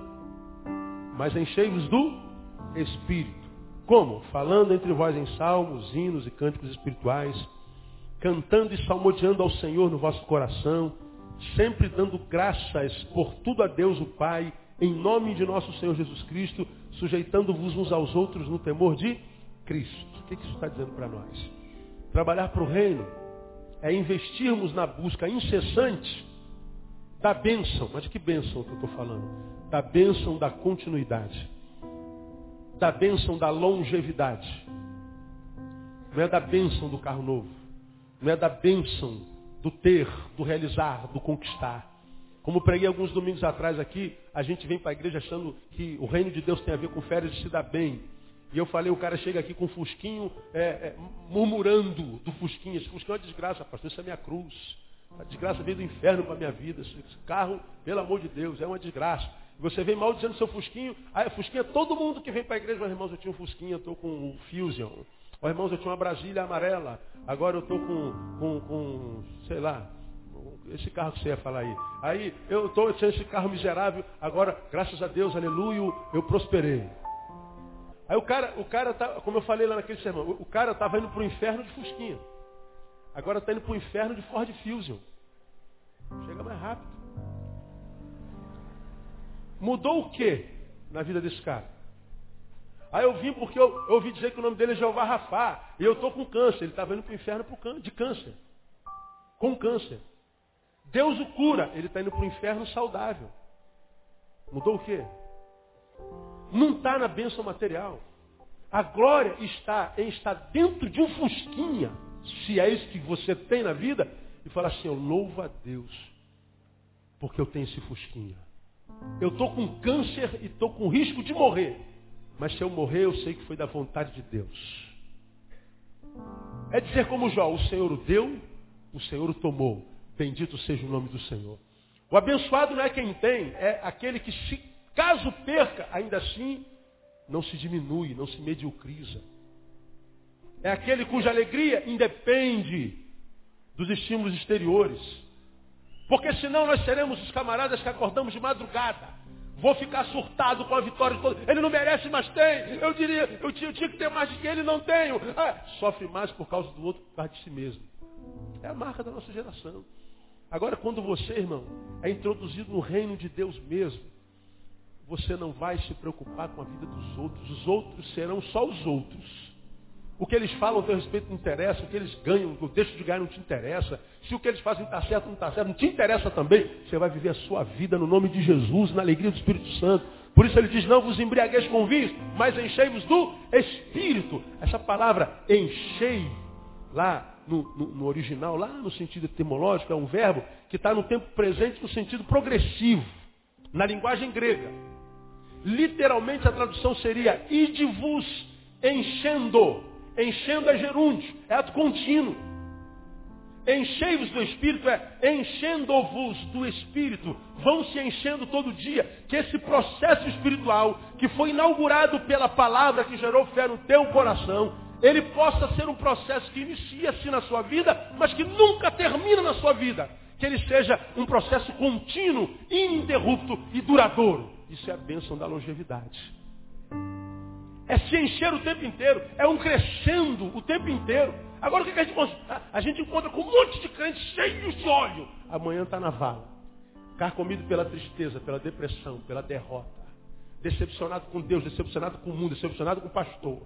[SPEAKER 1] mas enchei-vos do Espírito. Como? Falando entre vós em salmos, hinos e cânticos espirituais, cantando e salmodiando ao Senhor no vosso coração, sempre dando graças por tudo a Deus o Pai, em nome de nosso Senhor Jesus Cristo, sujeitando-vos uns aos outros no temor de Cristo. O que isso está dizendo para nós? Trabalhar para o reino é investirmos na busca incessante da bênção. Mas que bênção que eu estou falando? Da bênção da continuidade. Da bênção da longevidade. Não é da bênção do carro novo. Não é da bênção do ter, do realizar, do conquistar. Como preguei alguns domingos atrás aqui, a gente vem para a igreja achando que o reino de Deus tem a ver com férias e se dar bem. E eu falei, o cara chega aqui com um fusquinho, é, é, murmurando do fusquinho. Esse fusquinho é uma desgraça, pastor, isso é minha cruz. A desgraça veio do inferno para a minha vida. Esse carro, pelo amor de Deus, é uma desgraça. Você vem mal dizendo seu fusquinho. Ah, fusquinho é todo mundo que vem para a igreja. Mas, irmãos, eu tinha um fusquinho, eu estou com o Fusion. Ó, irmãos, eu tinha uma Brasília amarela. Agora eu estou com, com, com, sei lá, esse carro que você ia falar aí. Aí eu estou tinha esse carro miserável. Agora, graças a Deus, aleluia, eu prosperei. Aí o cara, o cara tá, como eu falei lá naquele sermão, o cara estava indo para o inferno de Fusquinha. Agora está indo para o inferno de Ford Fusion. Chega mais rápido. Mudou o que na vida desse cara? Aí eu vim porque eu, eu ouvi dizer que o nome dele é Jeová Rafá. E eu estou com câncer. Ele estava indo para o inferno de câncer. Com câncer. Deus o cura. Ele está indo para o inferno saudável. Mudou o quê? não está na bênção material. A glória está em estar dentro de um fusquinha, se é isso que você tem na vida, e falar assim, eu louvo a Deus, porque eu tenho esse fusquinha. Eu estou com câncer e estou com risco de morrer. Mas se eu morrer, eu sei que foi da vontade de Deus. É dizer como Jó, o Senhor o deu, o Senhor o tomou. Bendito seja o nome do Senhor. O abençoado não é quem tem, é aquele que se Caso perca, ainda assim, não se diminui, não se mediocriza. É aquele cuja alegria independe dos estímulos exteriores. Porque senão nós seremos os camaradas que acordamos de madrugada. Vou ficar surtado com a vitória de todos. Ele não merece, mas tem. Eu diria, eu tinha, eu tinha que ter mais do que ele, não tenho. Ah, sofre mais por causa do outro, por causa de si mesmo. É a marca da nossa geração. Agora, quando você, irmão, é introduzido no reino de Deus mesmo, você não vai se preocupar com a vida dos outros. Os outros serão só os outros. O que eles falam a teu respeito não interessa, o que eles ganham, o deixo de ganhar não te interessa. Se o que eles fazem está certo, não está certo, não te interessa também. Você vai viver a sua vida no nome de Jesus, na alegria do Espírito Santo. Por isso ele diz, não vos embriagueis com vinho, mas enchei-vos do Espírito. Essa palavra enchei, lá no, no, no, original, lá no sentido etimológico, é um verbo que está no tempo presente no sentido progressivo, na linguagem grega. Literalmente a tradução seria ide-vos enchendo. Enchendo é gerúndio, é ato contínuo. Enchei-vos do Espírito é enchendo-vos do Espírito. Vão se enchendo todo dia. Que esse processo espiritual, que foi inaugurado pela palavra que gerou fé no teu coração, ele possa ser um processo que inicia-se na sua vida, mas que nunca termina na sua vida. Que ele seja um processo contínuo, ininterrupto e duradouro. Isso é a bênção da longevidade. É se encher o tempo inteiro. É um crescendo o tempo inteiro. Agora o que a gente, a gente encontra com um monte de crentes cheios de óleo. Amanhã está na vala. Carcomido pela tristeza, pela depressão, pela derrota. Decepcionado com Deus, decepcionado com o mundo, decepcionado com o pastor.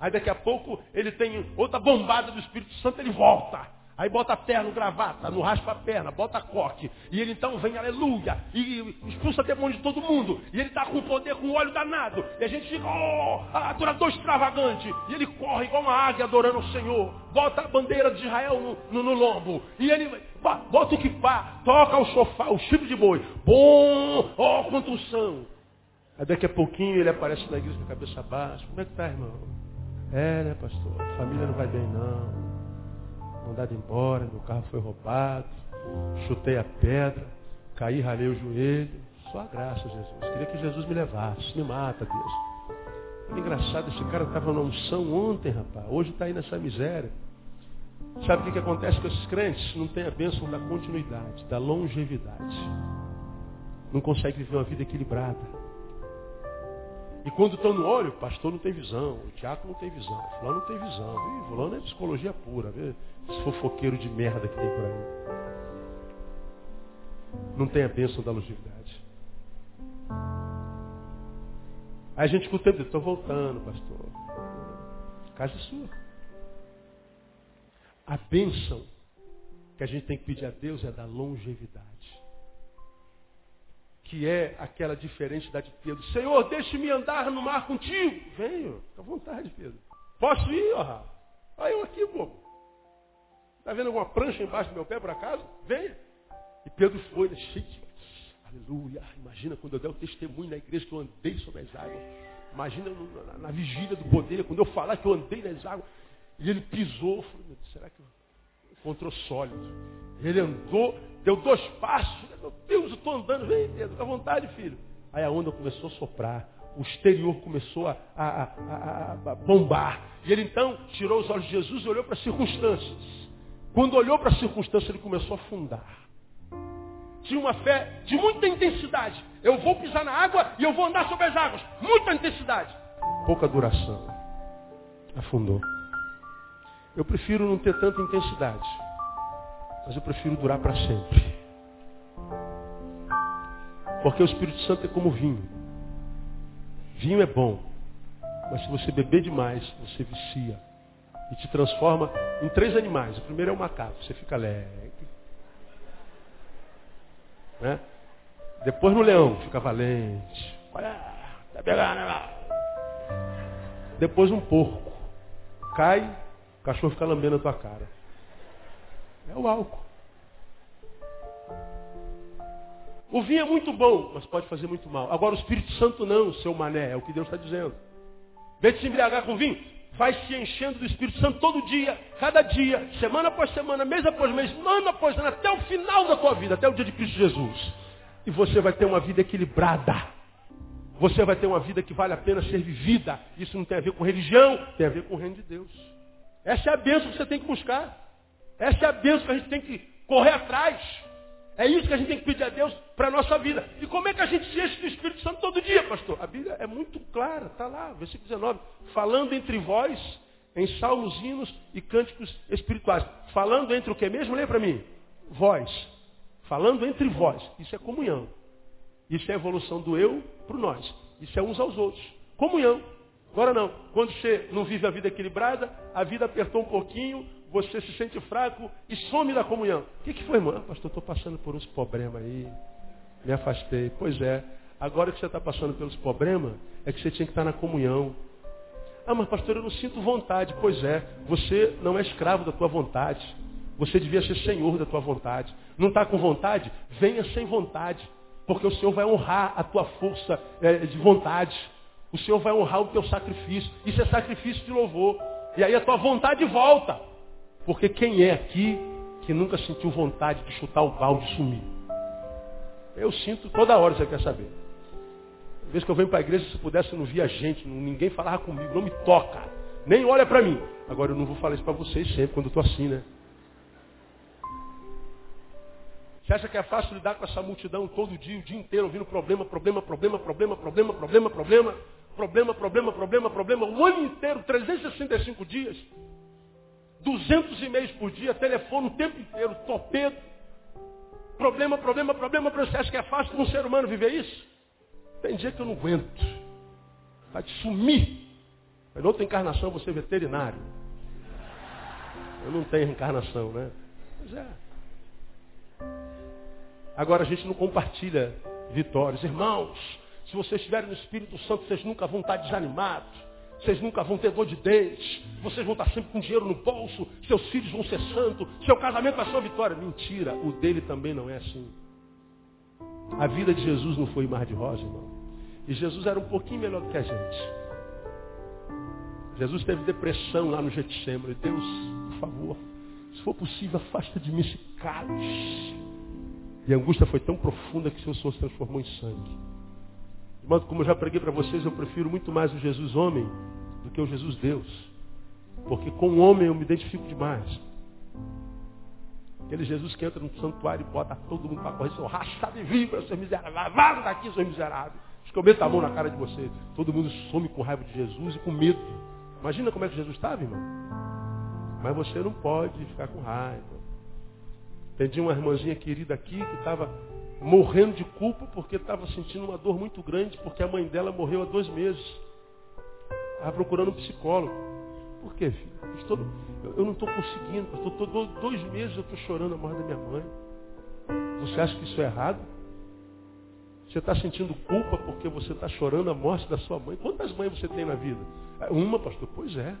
[SPEAKER 1] Aí daqui a pouco ele tem outra bombada do Espírito Santo, ele volta. Aí bota terno, gravata, no raspa a perna, bota coque. E ele então vem, aleluia, e expulsa demônio de todo mundo. E ele está com poder, com óleo danado. E a gente fica, oh, adorador extravagante. E ele corre igual uma águia adorando o Senhor. Bota a bandeira de Israel no, no, no lombo. E ele bota o kipá, toca o sofá, o chifre de boi. Bom, ó, oh, contusão. Aí daqui a pouquinho ele aparece na igreja com a cabeça baixa. Como é que tá, irmão? É, né, pastor? A família não vai bem, não mandado embora, meu carro foi roubado, chutei a pedra, caí, ralei o joelho. Só a graça, Jesus. Queria que Jesus me levasse. Me mata, Deus. Engraçado, esse cara estava na unção ontem, rapaz. Hoje está aí nessa miséria. Sabe o que, que acontece com esses crentes? Não tem a bênção da continuidade, da longevidade. Não consegue viver uma vida equilibrada. E quando estão no óleo, o pastor não tem visão, o diácono não tem visão, o fulano não tem visão. Ih, fulano é psicologia pura, vê esse fofoqueiro de merda que tem por aí. Não tem a bênção da longevidade. Aí a gente escuta, estou voltando, pastor. casa sua. A bênção que a gente tem que pedir a Deus é da longevidade. Que é aquela diferente da de Pedro. Senhor, deixe-me andar no mar contigo. Venho, à vontade, Pedro. Posso ir, ó? Olha eu aqui, bobo. Está vendo alguma prancha embaixo do meu pé, por acaso? Venha. E Pedro foi, né, cheio de Aleluia. Imagina quando eu der o testemunho na igreja que eu andei sobre as águas. Imagina na, na vigília do poder, quando eu falar que eu andei nas águas. E ele pisou. Falei, será que encontrou sólido? Ele andou, deu dois passos. Meu Deus, eu estou andando. Vem, Pedro, à vontade, filho. Aí a onda começou a soprar. O exterior começou a, a, a, a bombar. E ele então tirou os olhos de Jesus e olhou para as circunstâncias. Quando olhou para as circunstâncias, ele começou a afundar tinha uma fé de muita intensidade. Eu vou pisar na água e eu vou andar sobre as águas. Muita intensidade. Pouca duração. Afundou. Eu prefiro não ter tanta intensidade. Mas eu prefiro durar para sempre. Porque o Espírito Santo é como vinho. Vinho é bom. Mas se você beber demais, você vicia. E te transforma em três animais. O primeiro é o macaco. Você fica alegre né? Depois no leão, fica valente. Tá né? Depois um porco. Cai, o cachorro fica lambendo a tua cara. É o álcool. O vinho é muito bom, mas pode fazer muito mal. Agora o Espírito Santo não, seu mané, é o que Deus está dizendo. Vê de se embriagar com vinho, vai se enchendo do Espírito Santo todo dia, cada dia, semana após semana, mês após mês, ano após ano, até o final da tua vida, até o dia de Cristo Jesus. E você vai ter uma vida equilibrada. Você vai ter uma vida que vale a pena ser vivida. Isso não tem a ver com religião, tem a ver com o reino de Deus. Essa é a bênção que você tem que buscar. Essa é a bênção que a gente tem que correr atrás. É isso que a gente tem que pedir a Deus para a nossa vida. E como é que a gente se enche do Espírito Santo todo dia, pastor? A Bíblia é muito clara, está lá, versículo 19. Falando entre vós em salmos, hinos e cânticos espirituais. Falando entre o que mesmo? Leia para mim. Vós. Falando entre vós. Isso é comunhão. Isso é evolução do eu para o nós. Isso é uns aos outros. Comunhão. Agora não. Quando você não vive a vida equilibrada, a vida apertou um pouquinho, você se sente fraco e some da comunhão. O que, que foi, irmão? Ah, pastor, estou passando por uns problemas aí. Me afastei. Pois é. Agora que você está passando pelos problemas, é que você tinha que estar na comunhão. Ah, mas pastor, eu não sinto vontade. Pois é, você não é escravo da tua vontade. Você devia ser senhor da tua vontade. Não está com vontade? Venha sem vontade. Porque o Senhor vai honrar a tua força é, de vontade. O Senhor vai honrar o teu sacrifício. Isso é sacrifício de louvor. E aí a tua vontade volta. Porque quem é aqui que nunca sentiu vontade de chutar o balde e sumir? Eu sinto toda hora, você quer saber. Uma vez que eu venho para a igreja, se pudesse, eu não via gente, ninguém falava comigo, não me toca, nem olha para mim. Agora eu não vou falar isso para vocês sempre, quando eu estou assim, né? Você acha que é fácil lidar com essa multidão todo dia, o dia inteiro, ouvindo problema, problema, problema, problema, problema, problema, problema, problema, problema, problema, problema, o ano inteiro, 365 dias? 200 e-mails por dia, telefone o tempo inteiro, torpedo. Problema, problema, problema, acha que é fácil para um ser humano viver isso? Tem dia que eu não aguento. Vai te sumir. Em outra encarnação você é veterinário. Eu não tenho encarnação, né? Pois é. Agora a gente não compartilha vitórias. Irmãos, se vocês estiverem no Espírito Santo, vocês nunca vão estar desanimados. Vocês nunca vão ter dor de dentes. Vocês vão estar sempre com dinheiro no bolso. Seus filhos vão ser santos. Seu casamento vai ser uma vitória. Mentira. O dele também não é assim. A vida de Jesus não foi mar de rosa, irmão. E Jesus era um pouquinho melhor do que a gente. Jesus teve depressão lá no Getsemane. Deus, por favor, se for possível, afasta de mim esse cálice. E a angústia foi tão profunda que o Senhor se transformou em sangue. Irmão, como eu já preguei para vocês, eu prefiro muito mais o Jesus homem do que o Jesus Deus. Porque com o homem eu me identifico demais. Aquele Jesus que entra no santuário e bota todo mundo para correr, seu raça de víbora, seu miserável, vaza daqui, seu miserável. Acho que eu meto a mão na cara de você. Todo mundo some com raiva de Jesus e com medo. Imagina como é que Jesus estava, irmão. Mas você não pode ficar com raiva. Entendi uma irmãzinha querida aqui que estava morrendo de culpa porque estava sentindo uma dor muito grande, porque a mãe dela morreu há dois meses. Estava procurando um psicólogo. Por quê, filho? Estou, eu não estou conseguindo, pastor. Estou dois meses eu estou chorando a morte da minha mãe. Você acha que isso é errado? Você está sentindo culpa porque você está chorando a morte da sua mãe? Quantas mães você tem na vida? Uma, pastor? Pois é.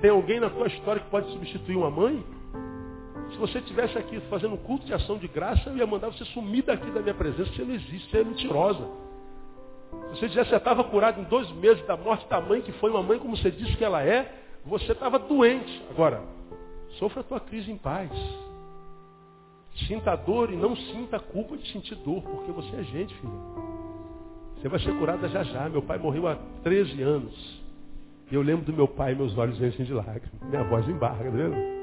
[SPEAKER 1] Tem alguém na tua história que pode substituir uma mãe? Se você estivesse aqui fazendo um culto de ação de graça, eu ia mandar você sumir daqui da minha presença. Você não existe, você é mentirosa. Se você dissesse que estava curado em dois meses da morte da mãe, que foi uma mãe como você disse que ela é, você estava doente. Agora, sofra a tua crise em paz. Sinta a dor e não sinta a culpa de sentir dor, porque você é gente, filho. Você vai ser curada já já. Meu pai morreu há 13 anos. E eu lembro do meu pai, meus olhos enchem de lágrimas. Minha voz embarga, tá vendo?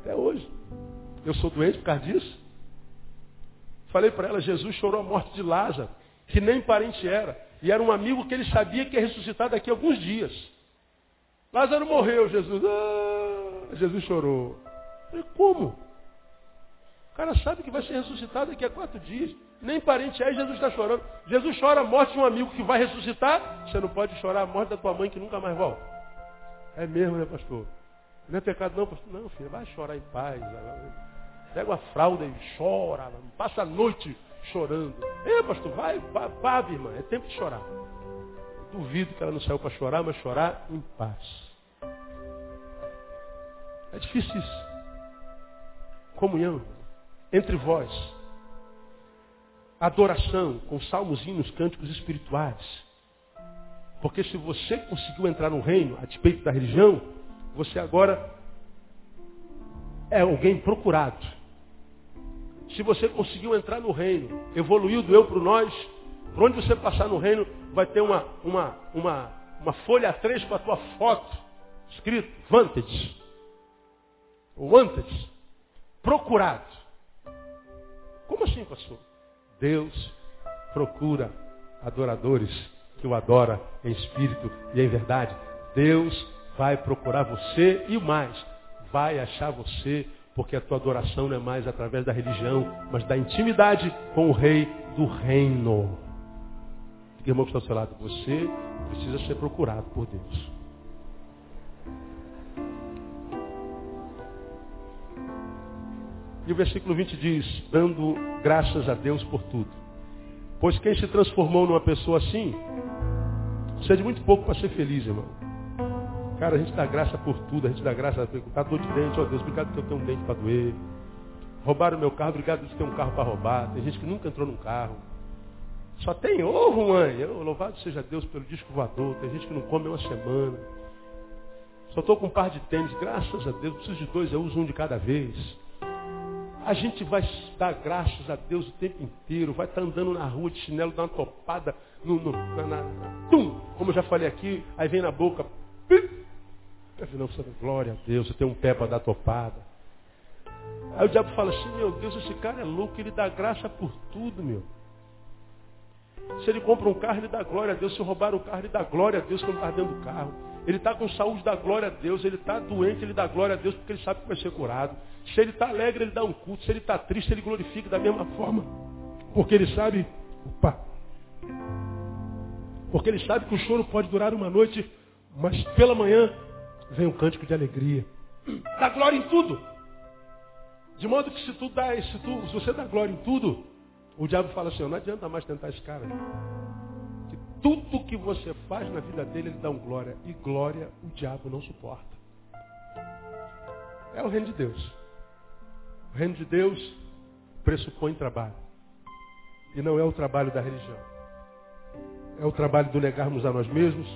[SPEAKER 1] Até hoje. Eu sou doente por causa disso. Falei para ela, Jesus chorou a morte de Lázaro, que nem parente era. E era um amigo que ele sabia que ia ressuscitar daqui a alguns dias. Lázaro morreu, Jesus. Ah, Jesus chorou. falei, como? O cara sabe que vai ser ressuscitado daqui a quatro dias. Nem parente é, Jesus está chorando. Jesus chora a morte de um amigo que vai ressuscitar. Você não pode chorar a morte da tua mãe que nunca mais volta. É mesmo, né, pastor? Não é pecado não, pastor. Não, filho, vai chorar em paz. Pega uma fralda e chora. Passa a noite chorando. É, pastor, vai, vá, irmã. É tempo de chorar. Duvido que ela não saiu para chorar, mas chorar em paz. É difícil isso. Comunhão entre vós adoração, com salmos, hinos, cânticos espirituais. Porque se você conseguiu entrar no reino, a despeito da religião, você agora é alguém procurado. Se você conseguiu entrar no reino, evoluiu do eu para nós, por onde você passar no reino, vai ter uma, uma, uma, uma folha A3 com a tua foto, escrito Vantage. Wanted. Procurado. Como assim, pastor? Deus procura adoradores que o adora em espírito e em verdade. Deus vai procurar você e o mais, vai achar você, porque a tua adoração não é mais através da religião, mas da intimidade com o rei do reino. Diga, irmão que está ao seu lado, você precisa ser procurado por Deus. E o versículo 20 diz, dando graças a Deus por tudo. Pois quem se transformou numa pessoa assim, precisa de muito pouco para ser feliz, irmão. Cara, a gente dá graça por tudo, a gente dá graça por dor de dente, ó Deus, obrigado porque eu tenho um dente para doer. Roubaram meu carro, obrigado por ter um carro para roubar. Tem gente que nunca entrou num carro. Só tem ovo, mãe. Eu, louvado seja Deus pelo disco voador. Tem gente que não come uma semana. Só estou com um par de tênis, graças a Deus. Preciso de dois, eu uso um de cada vez. A gente vai dar graças a Deus o tempo inteiro, vai estar tá andando na rua de chinelo, dá uma topada, no, no, na, na, tum, como eu já falei aqui, aí vem na boca, não, glória a Deus, eu tenho um pé para dar topada. Aí o diabo fala assim, meu Deus, esse cara é louco, ele dá graça por tudo, meu. Se ele compra um carro, ele dá glória a Deus. Se roubar o carro, ele dá glória a Deus quando está dentro do carro. Ele está com saúde, dá glória a Deus. Ele está doente, ele dá glória a Deus porque ele sabe que vai ser curado. Se ele está alegre, ele dá um culto. Se ele está triste, ele glorifica da mesma forma. Porque ele sabe, opa, porque ele sabe que o choro pode durar uma noite, mas pela manhã vem um cântico de alegria. Dá glória em tudo. De modo que se tu dá, se, tu, se você dá glória em tudo, o diabo fala assim, não adianta mais tentar esse cara. Que tudo que você faz na vida dele, ele dá um glória. E glória o diabo não suporta. É o reino de Deus. O reino de Deus pressupõe trabalho. E não é o trabalho da religião. É o trabalho do negarmos a nós mesmos,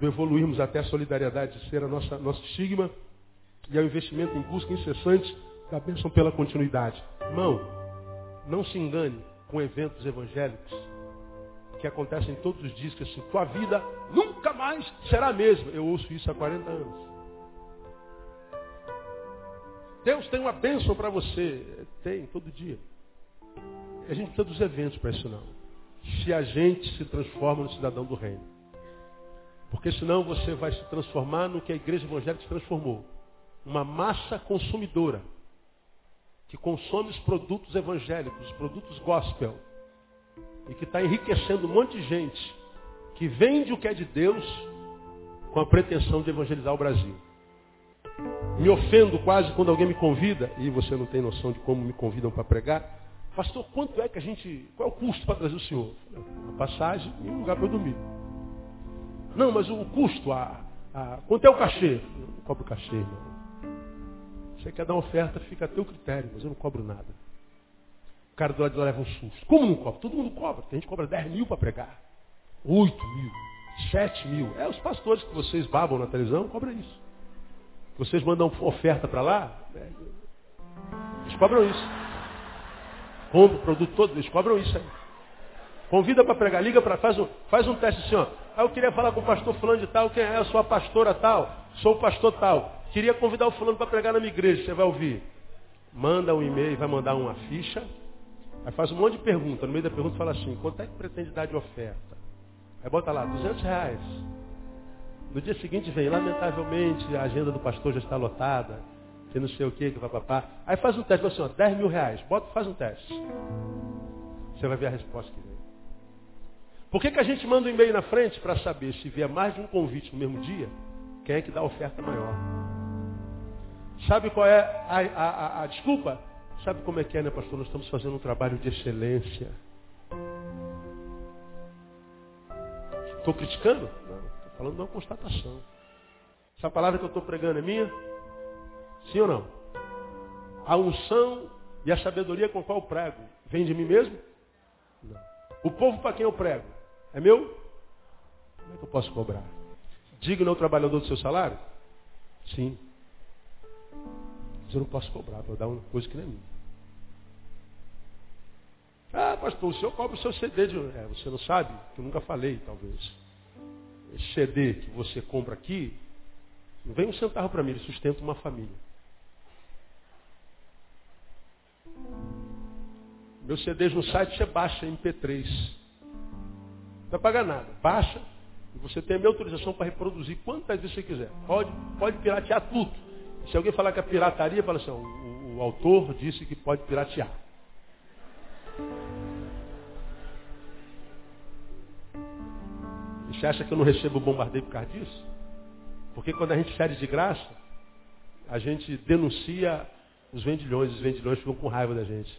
[SPEAKER 1] do evoluirmos até a solidariedade de ser a nossa, nosso estigma, e é o investimento em busca incessante da bênção pela continuidade. Irmão, não se engane com eventos evangélicos que acontecem todos os dias, que assim, tua vida nunca mais será a mesma. Eu ouço isso há 40 anos. Deus tem uma bênção para você. Tem, todo dia. A gente precisa dos eventos para isso não. Se a gente se transforma no cidadão do reino. Porque senão você vai se transformar no que a igreja evangélica se transformou. Uma massa consumidora. Que consome os produtos evangélicos, os produtos gospel. E que está enriquecendo um monte de gente. Que vende o que é de Deus com a pretensão de evangelizar o Brasil. Me ofendo quase quando alguém me convida, e você não tem noção de como me convidam para pregar. Pastor, quanto é que a gente. Qual é o custo para trazer o senhor? A passagem e um lugar para eu dormir. Não, mas o custo, a, a, quanto é o cachê? Eu não cobro cachê, irmão. Você quer dar uma oferta, fica a teu critério, mas eu não cobro nada. O cara do lado de lá leva um susto. Como não cobra? Todo mundo cobra. Tem gente que cobra 10 mil para pregar. 8 mil. 7 mil. É, os pastores que vocês babam na televisão cobram isso. Vocês mandam oferta para lá, é, eles cobram isso. Compra o produto todo, eles cobram isso aí. Convida para pregar, liga para, faz um, faz um teste assim, ó. Eu queria falar com o pastor fulano de tal, quem é? Eu sou a pastora tal, sou o pastor tal. Queria convidar o fulano para pregar na minha igreja, você vai ouvir. Manda um e-mail, vai mandar uma ficha. Aí faz um monte de pergunta. No meio da pergunta fala assim, quanto é que pretende dar de oferta? Aí bota lá, 200 reais. No dia seguinte vem, lamentavelmente, a agenda do pastor já está lotada, que não sei o que, que papapá. Aí faz um teste, assim, ó, 10 mil reais. Bota, faz um teste. Você vai ver a resposta que vem. Por que, que a gente manda um e-mail na frente para saber se vier mais de um convite no mesmo dia, quem é que dá a oferta maior? Sabe qual é a, a, a, a desculpa? Sabe como é que é, né, pastor? Nós estamos fazendo um trabalho de excelência. Estou criticando? Não, estou falando de uma constatação. Essa palavra que eu estou pregando é minha? Sim ou não? A unção e a sabedoria com qual eu prego vem de mim mesmo? Não. O povo para quem eu prego é meu? Como é que eu posso cobrar? Digno ao trabalhador do seu salário? Sim. Mas eu não posso cobrar, vou dar uma coisa que não é minha. Ah, pastor, o senhor cobra o seu CD de. É, você não sabe? Que eu nunca falei, talvez. Esse CD que você compra aqui, não vem um centavo para mim, ele sustenta uma família. Meus CDs no site você baixa MP3. Não vai pagar nada. Baixa e você tem a minha autorização para reproduzir quantas vezes você quiser. Pode, pode piratear tudo. Se alguém falar que é pirataria, fala assim, o, o autor disse que pode piratear. Você acha que eu não recebo bombardeio por causa disso? Porque quando a gente cede de graça, a gente denuncia os vendilhões, os vendilhões ficam com raiva da gente.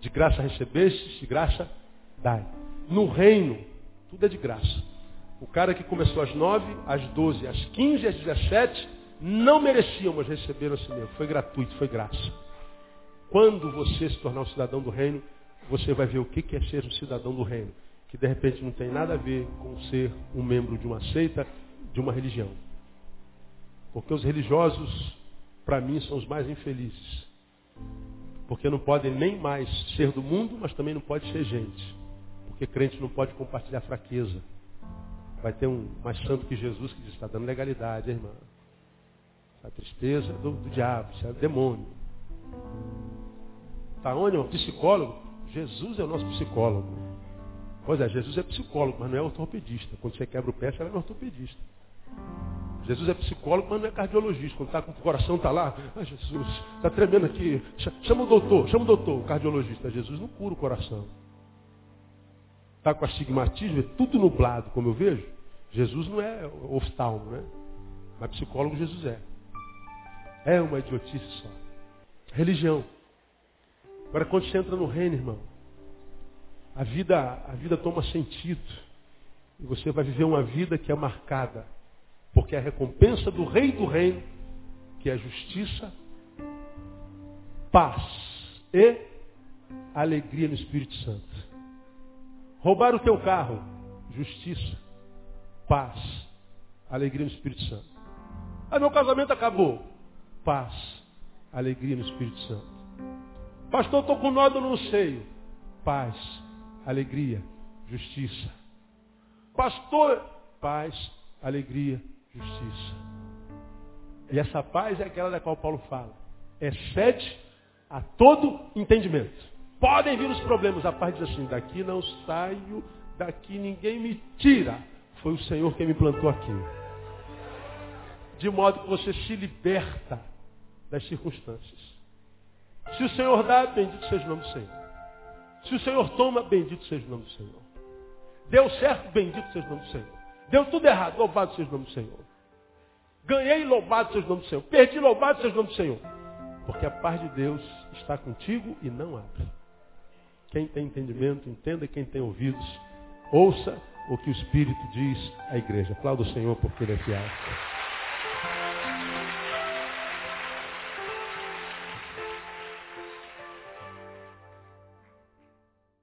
[SPEAKER 1] De graça recebeste, de graça dai. No reino, tudo é de graça. O cara que começou às nove, às doze, às quinze, às dezessete, não mereciam, mas receberam assim mesmo. Foi gratuito, foi graça. Quando você se tornar um cidadão do reino, você vai ver o que é ser um cidadão do reino. Que de repente não tem nada a ver com ser um membro de uma seita, de uma religião. Porque os religiosos, para mim, são os mais infelizes. Porque não podem nem mais ser do mundo, mas também não pode ser gente. Porque crente não pode compartilhar fraqueza. Vai ter um mais santo que Jesus que diz, está dando legalidade, irmã. A tristeza do, do diabo, isso é demônio. Está onde, irmão? Psicólogo? Jesus é o nosso psicólogo. Pois é, Jesus é psicólogo, mas não é ortopedista. Quando você quebra o pé, você no ortopedista. Jesus é psicólogo, mas não é cardiologista. Quando tá com o coração está lá, ah, Jesus, está tremendo aqui. Chama o doutor, chama o doutor, o cardiologista. Jesus não cura o coração. Está com astigmatismo, é tudo nublado, como eu vejo. Jesus não é oftalmo, né? Mas psicólogo Jesus é. É uma idiotice só. Religião. Agora quando você entra no reino, irmão, a vida, a vida toma sentido. E você vai viver uma vida que é marcada porque a recompensa do rei do reino, que é justiça, paz e alegria no Espírito Santo. Roubar o teu carro, justiça, paz, alegria no Espírito Santo. Ah, meu casamento acabou. Paz, alegria no Espírito Santo. Pastor, estou com nódulo no seio. Paz, alegria, justiça. Pastor, paz, alegria, justiça. E essa paz é aquela da qual Paulo fala. excede a todo entendimento. Podem vir os problemas, a paz diz assim, daqui não saio, daqui ninguém me tira. Foi o Senhor quem me plantou aqui. De modo que você se liberta das circunstâncias. Se o Senhor dá, bendito seja o nome do Senhor. Se o Senhor toma, bendito seja o nome do Senhor. Deu certo, bendito seja o nome do Senhor. Deu tudo errado, louvado seja o nome do Senhor. Ganhei, louvado seja o nome do Senhor. Perdi, louvado seja o nome do Senhor. Porque a paz de Deus está contigo e não abre. Quem tem entendimento, entenda. Quem tem ouvidos, ouça o que o Espírito diz à igreja. Aplauda o Senhor porque ele é fiel.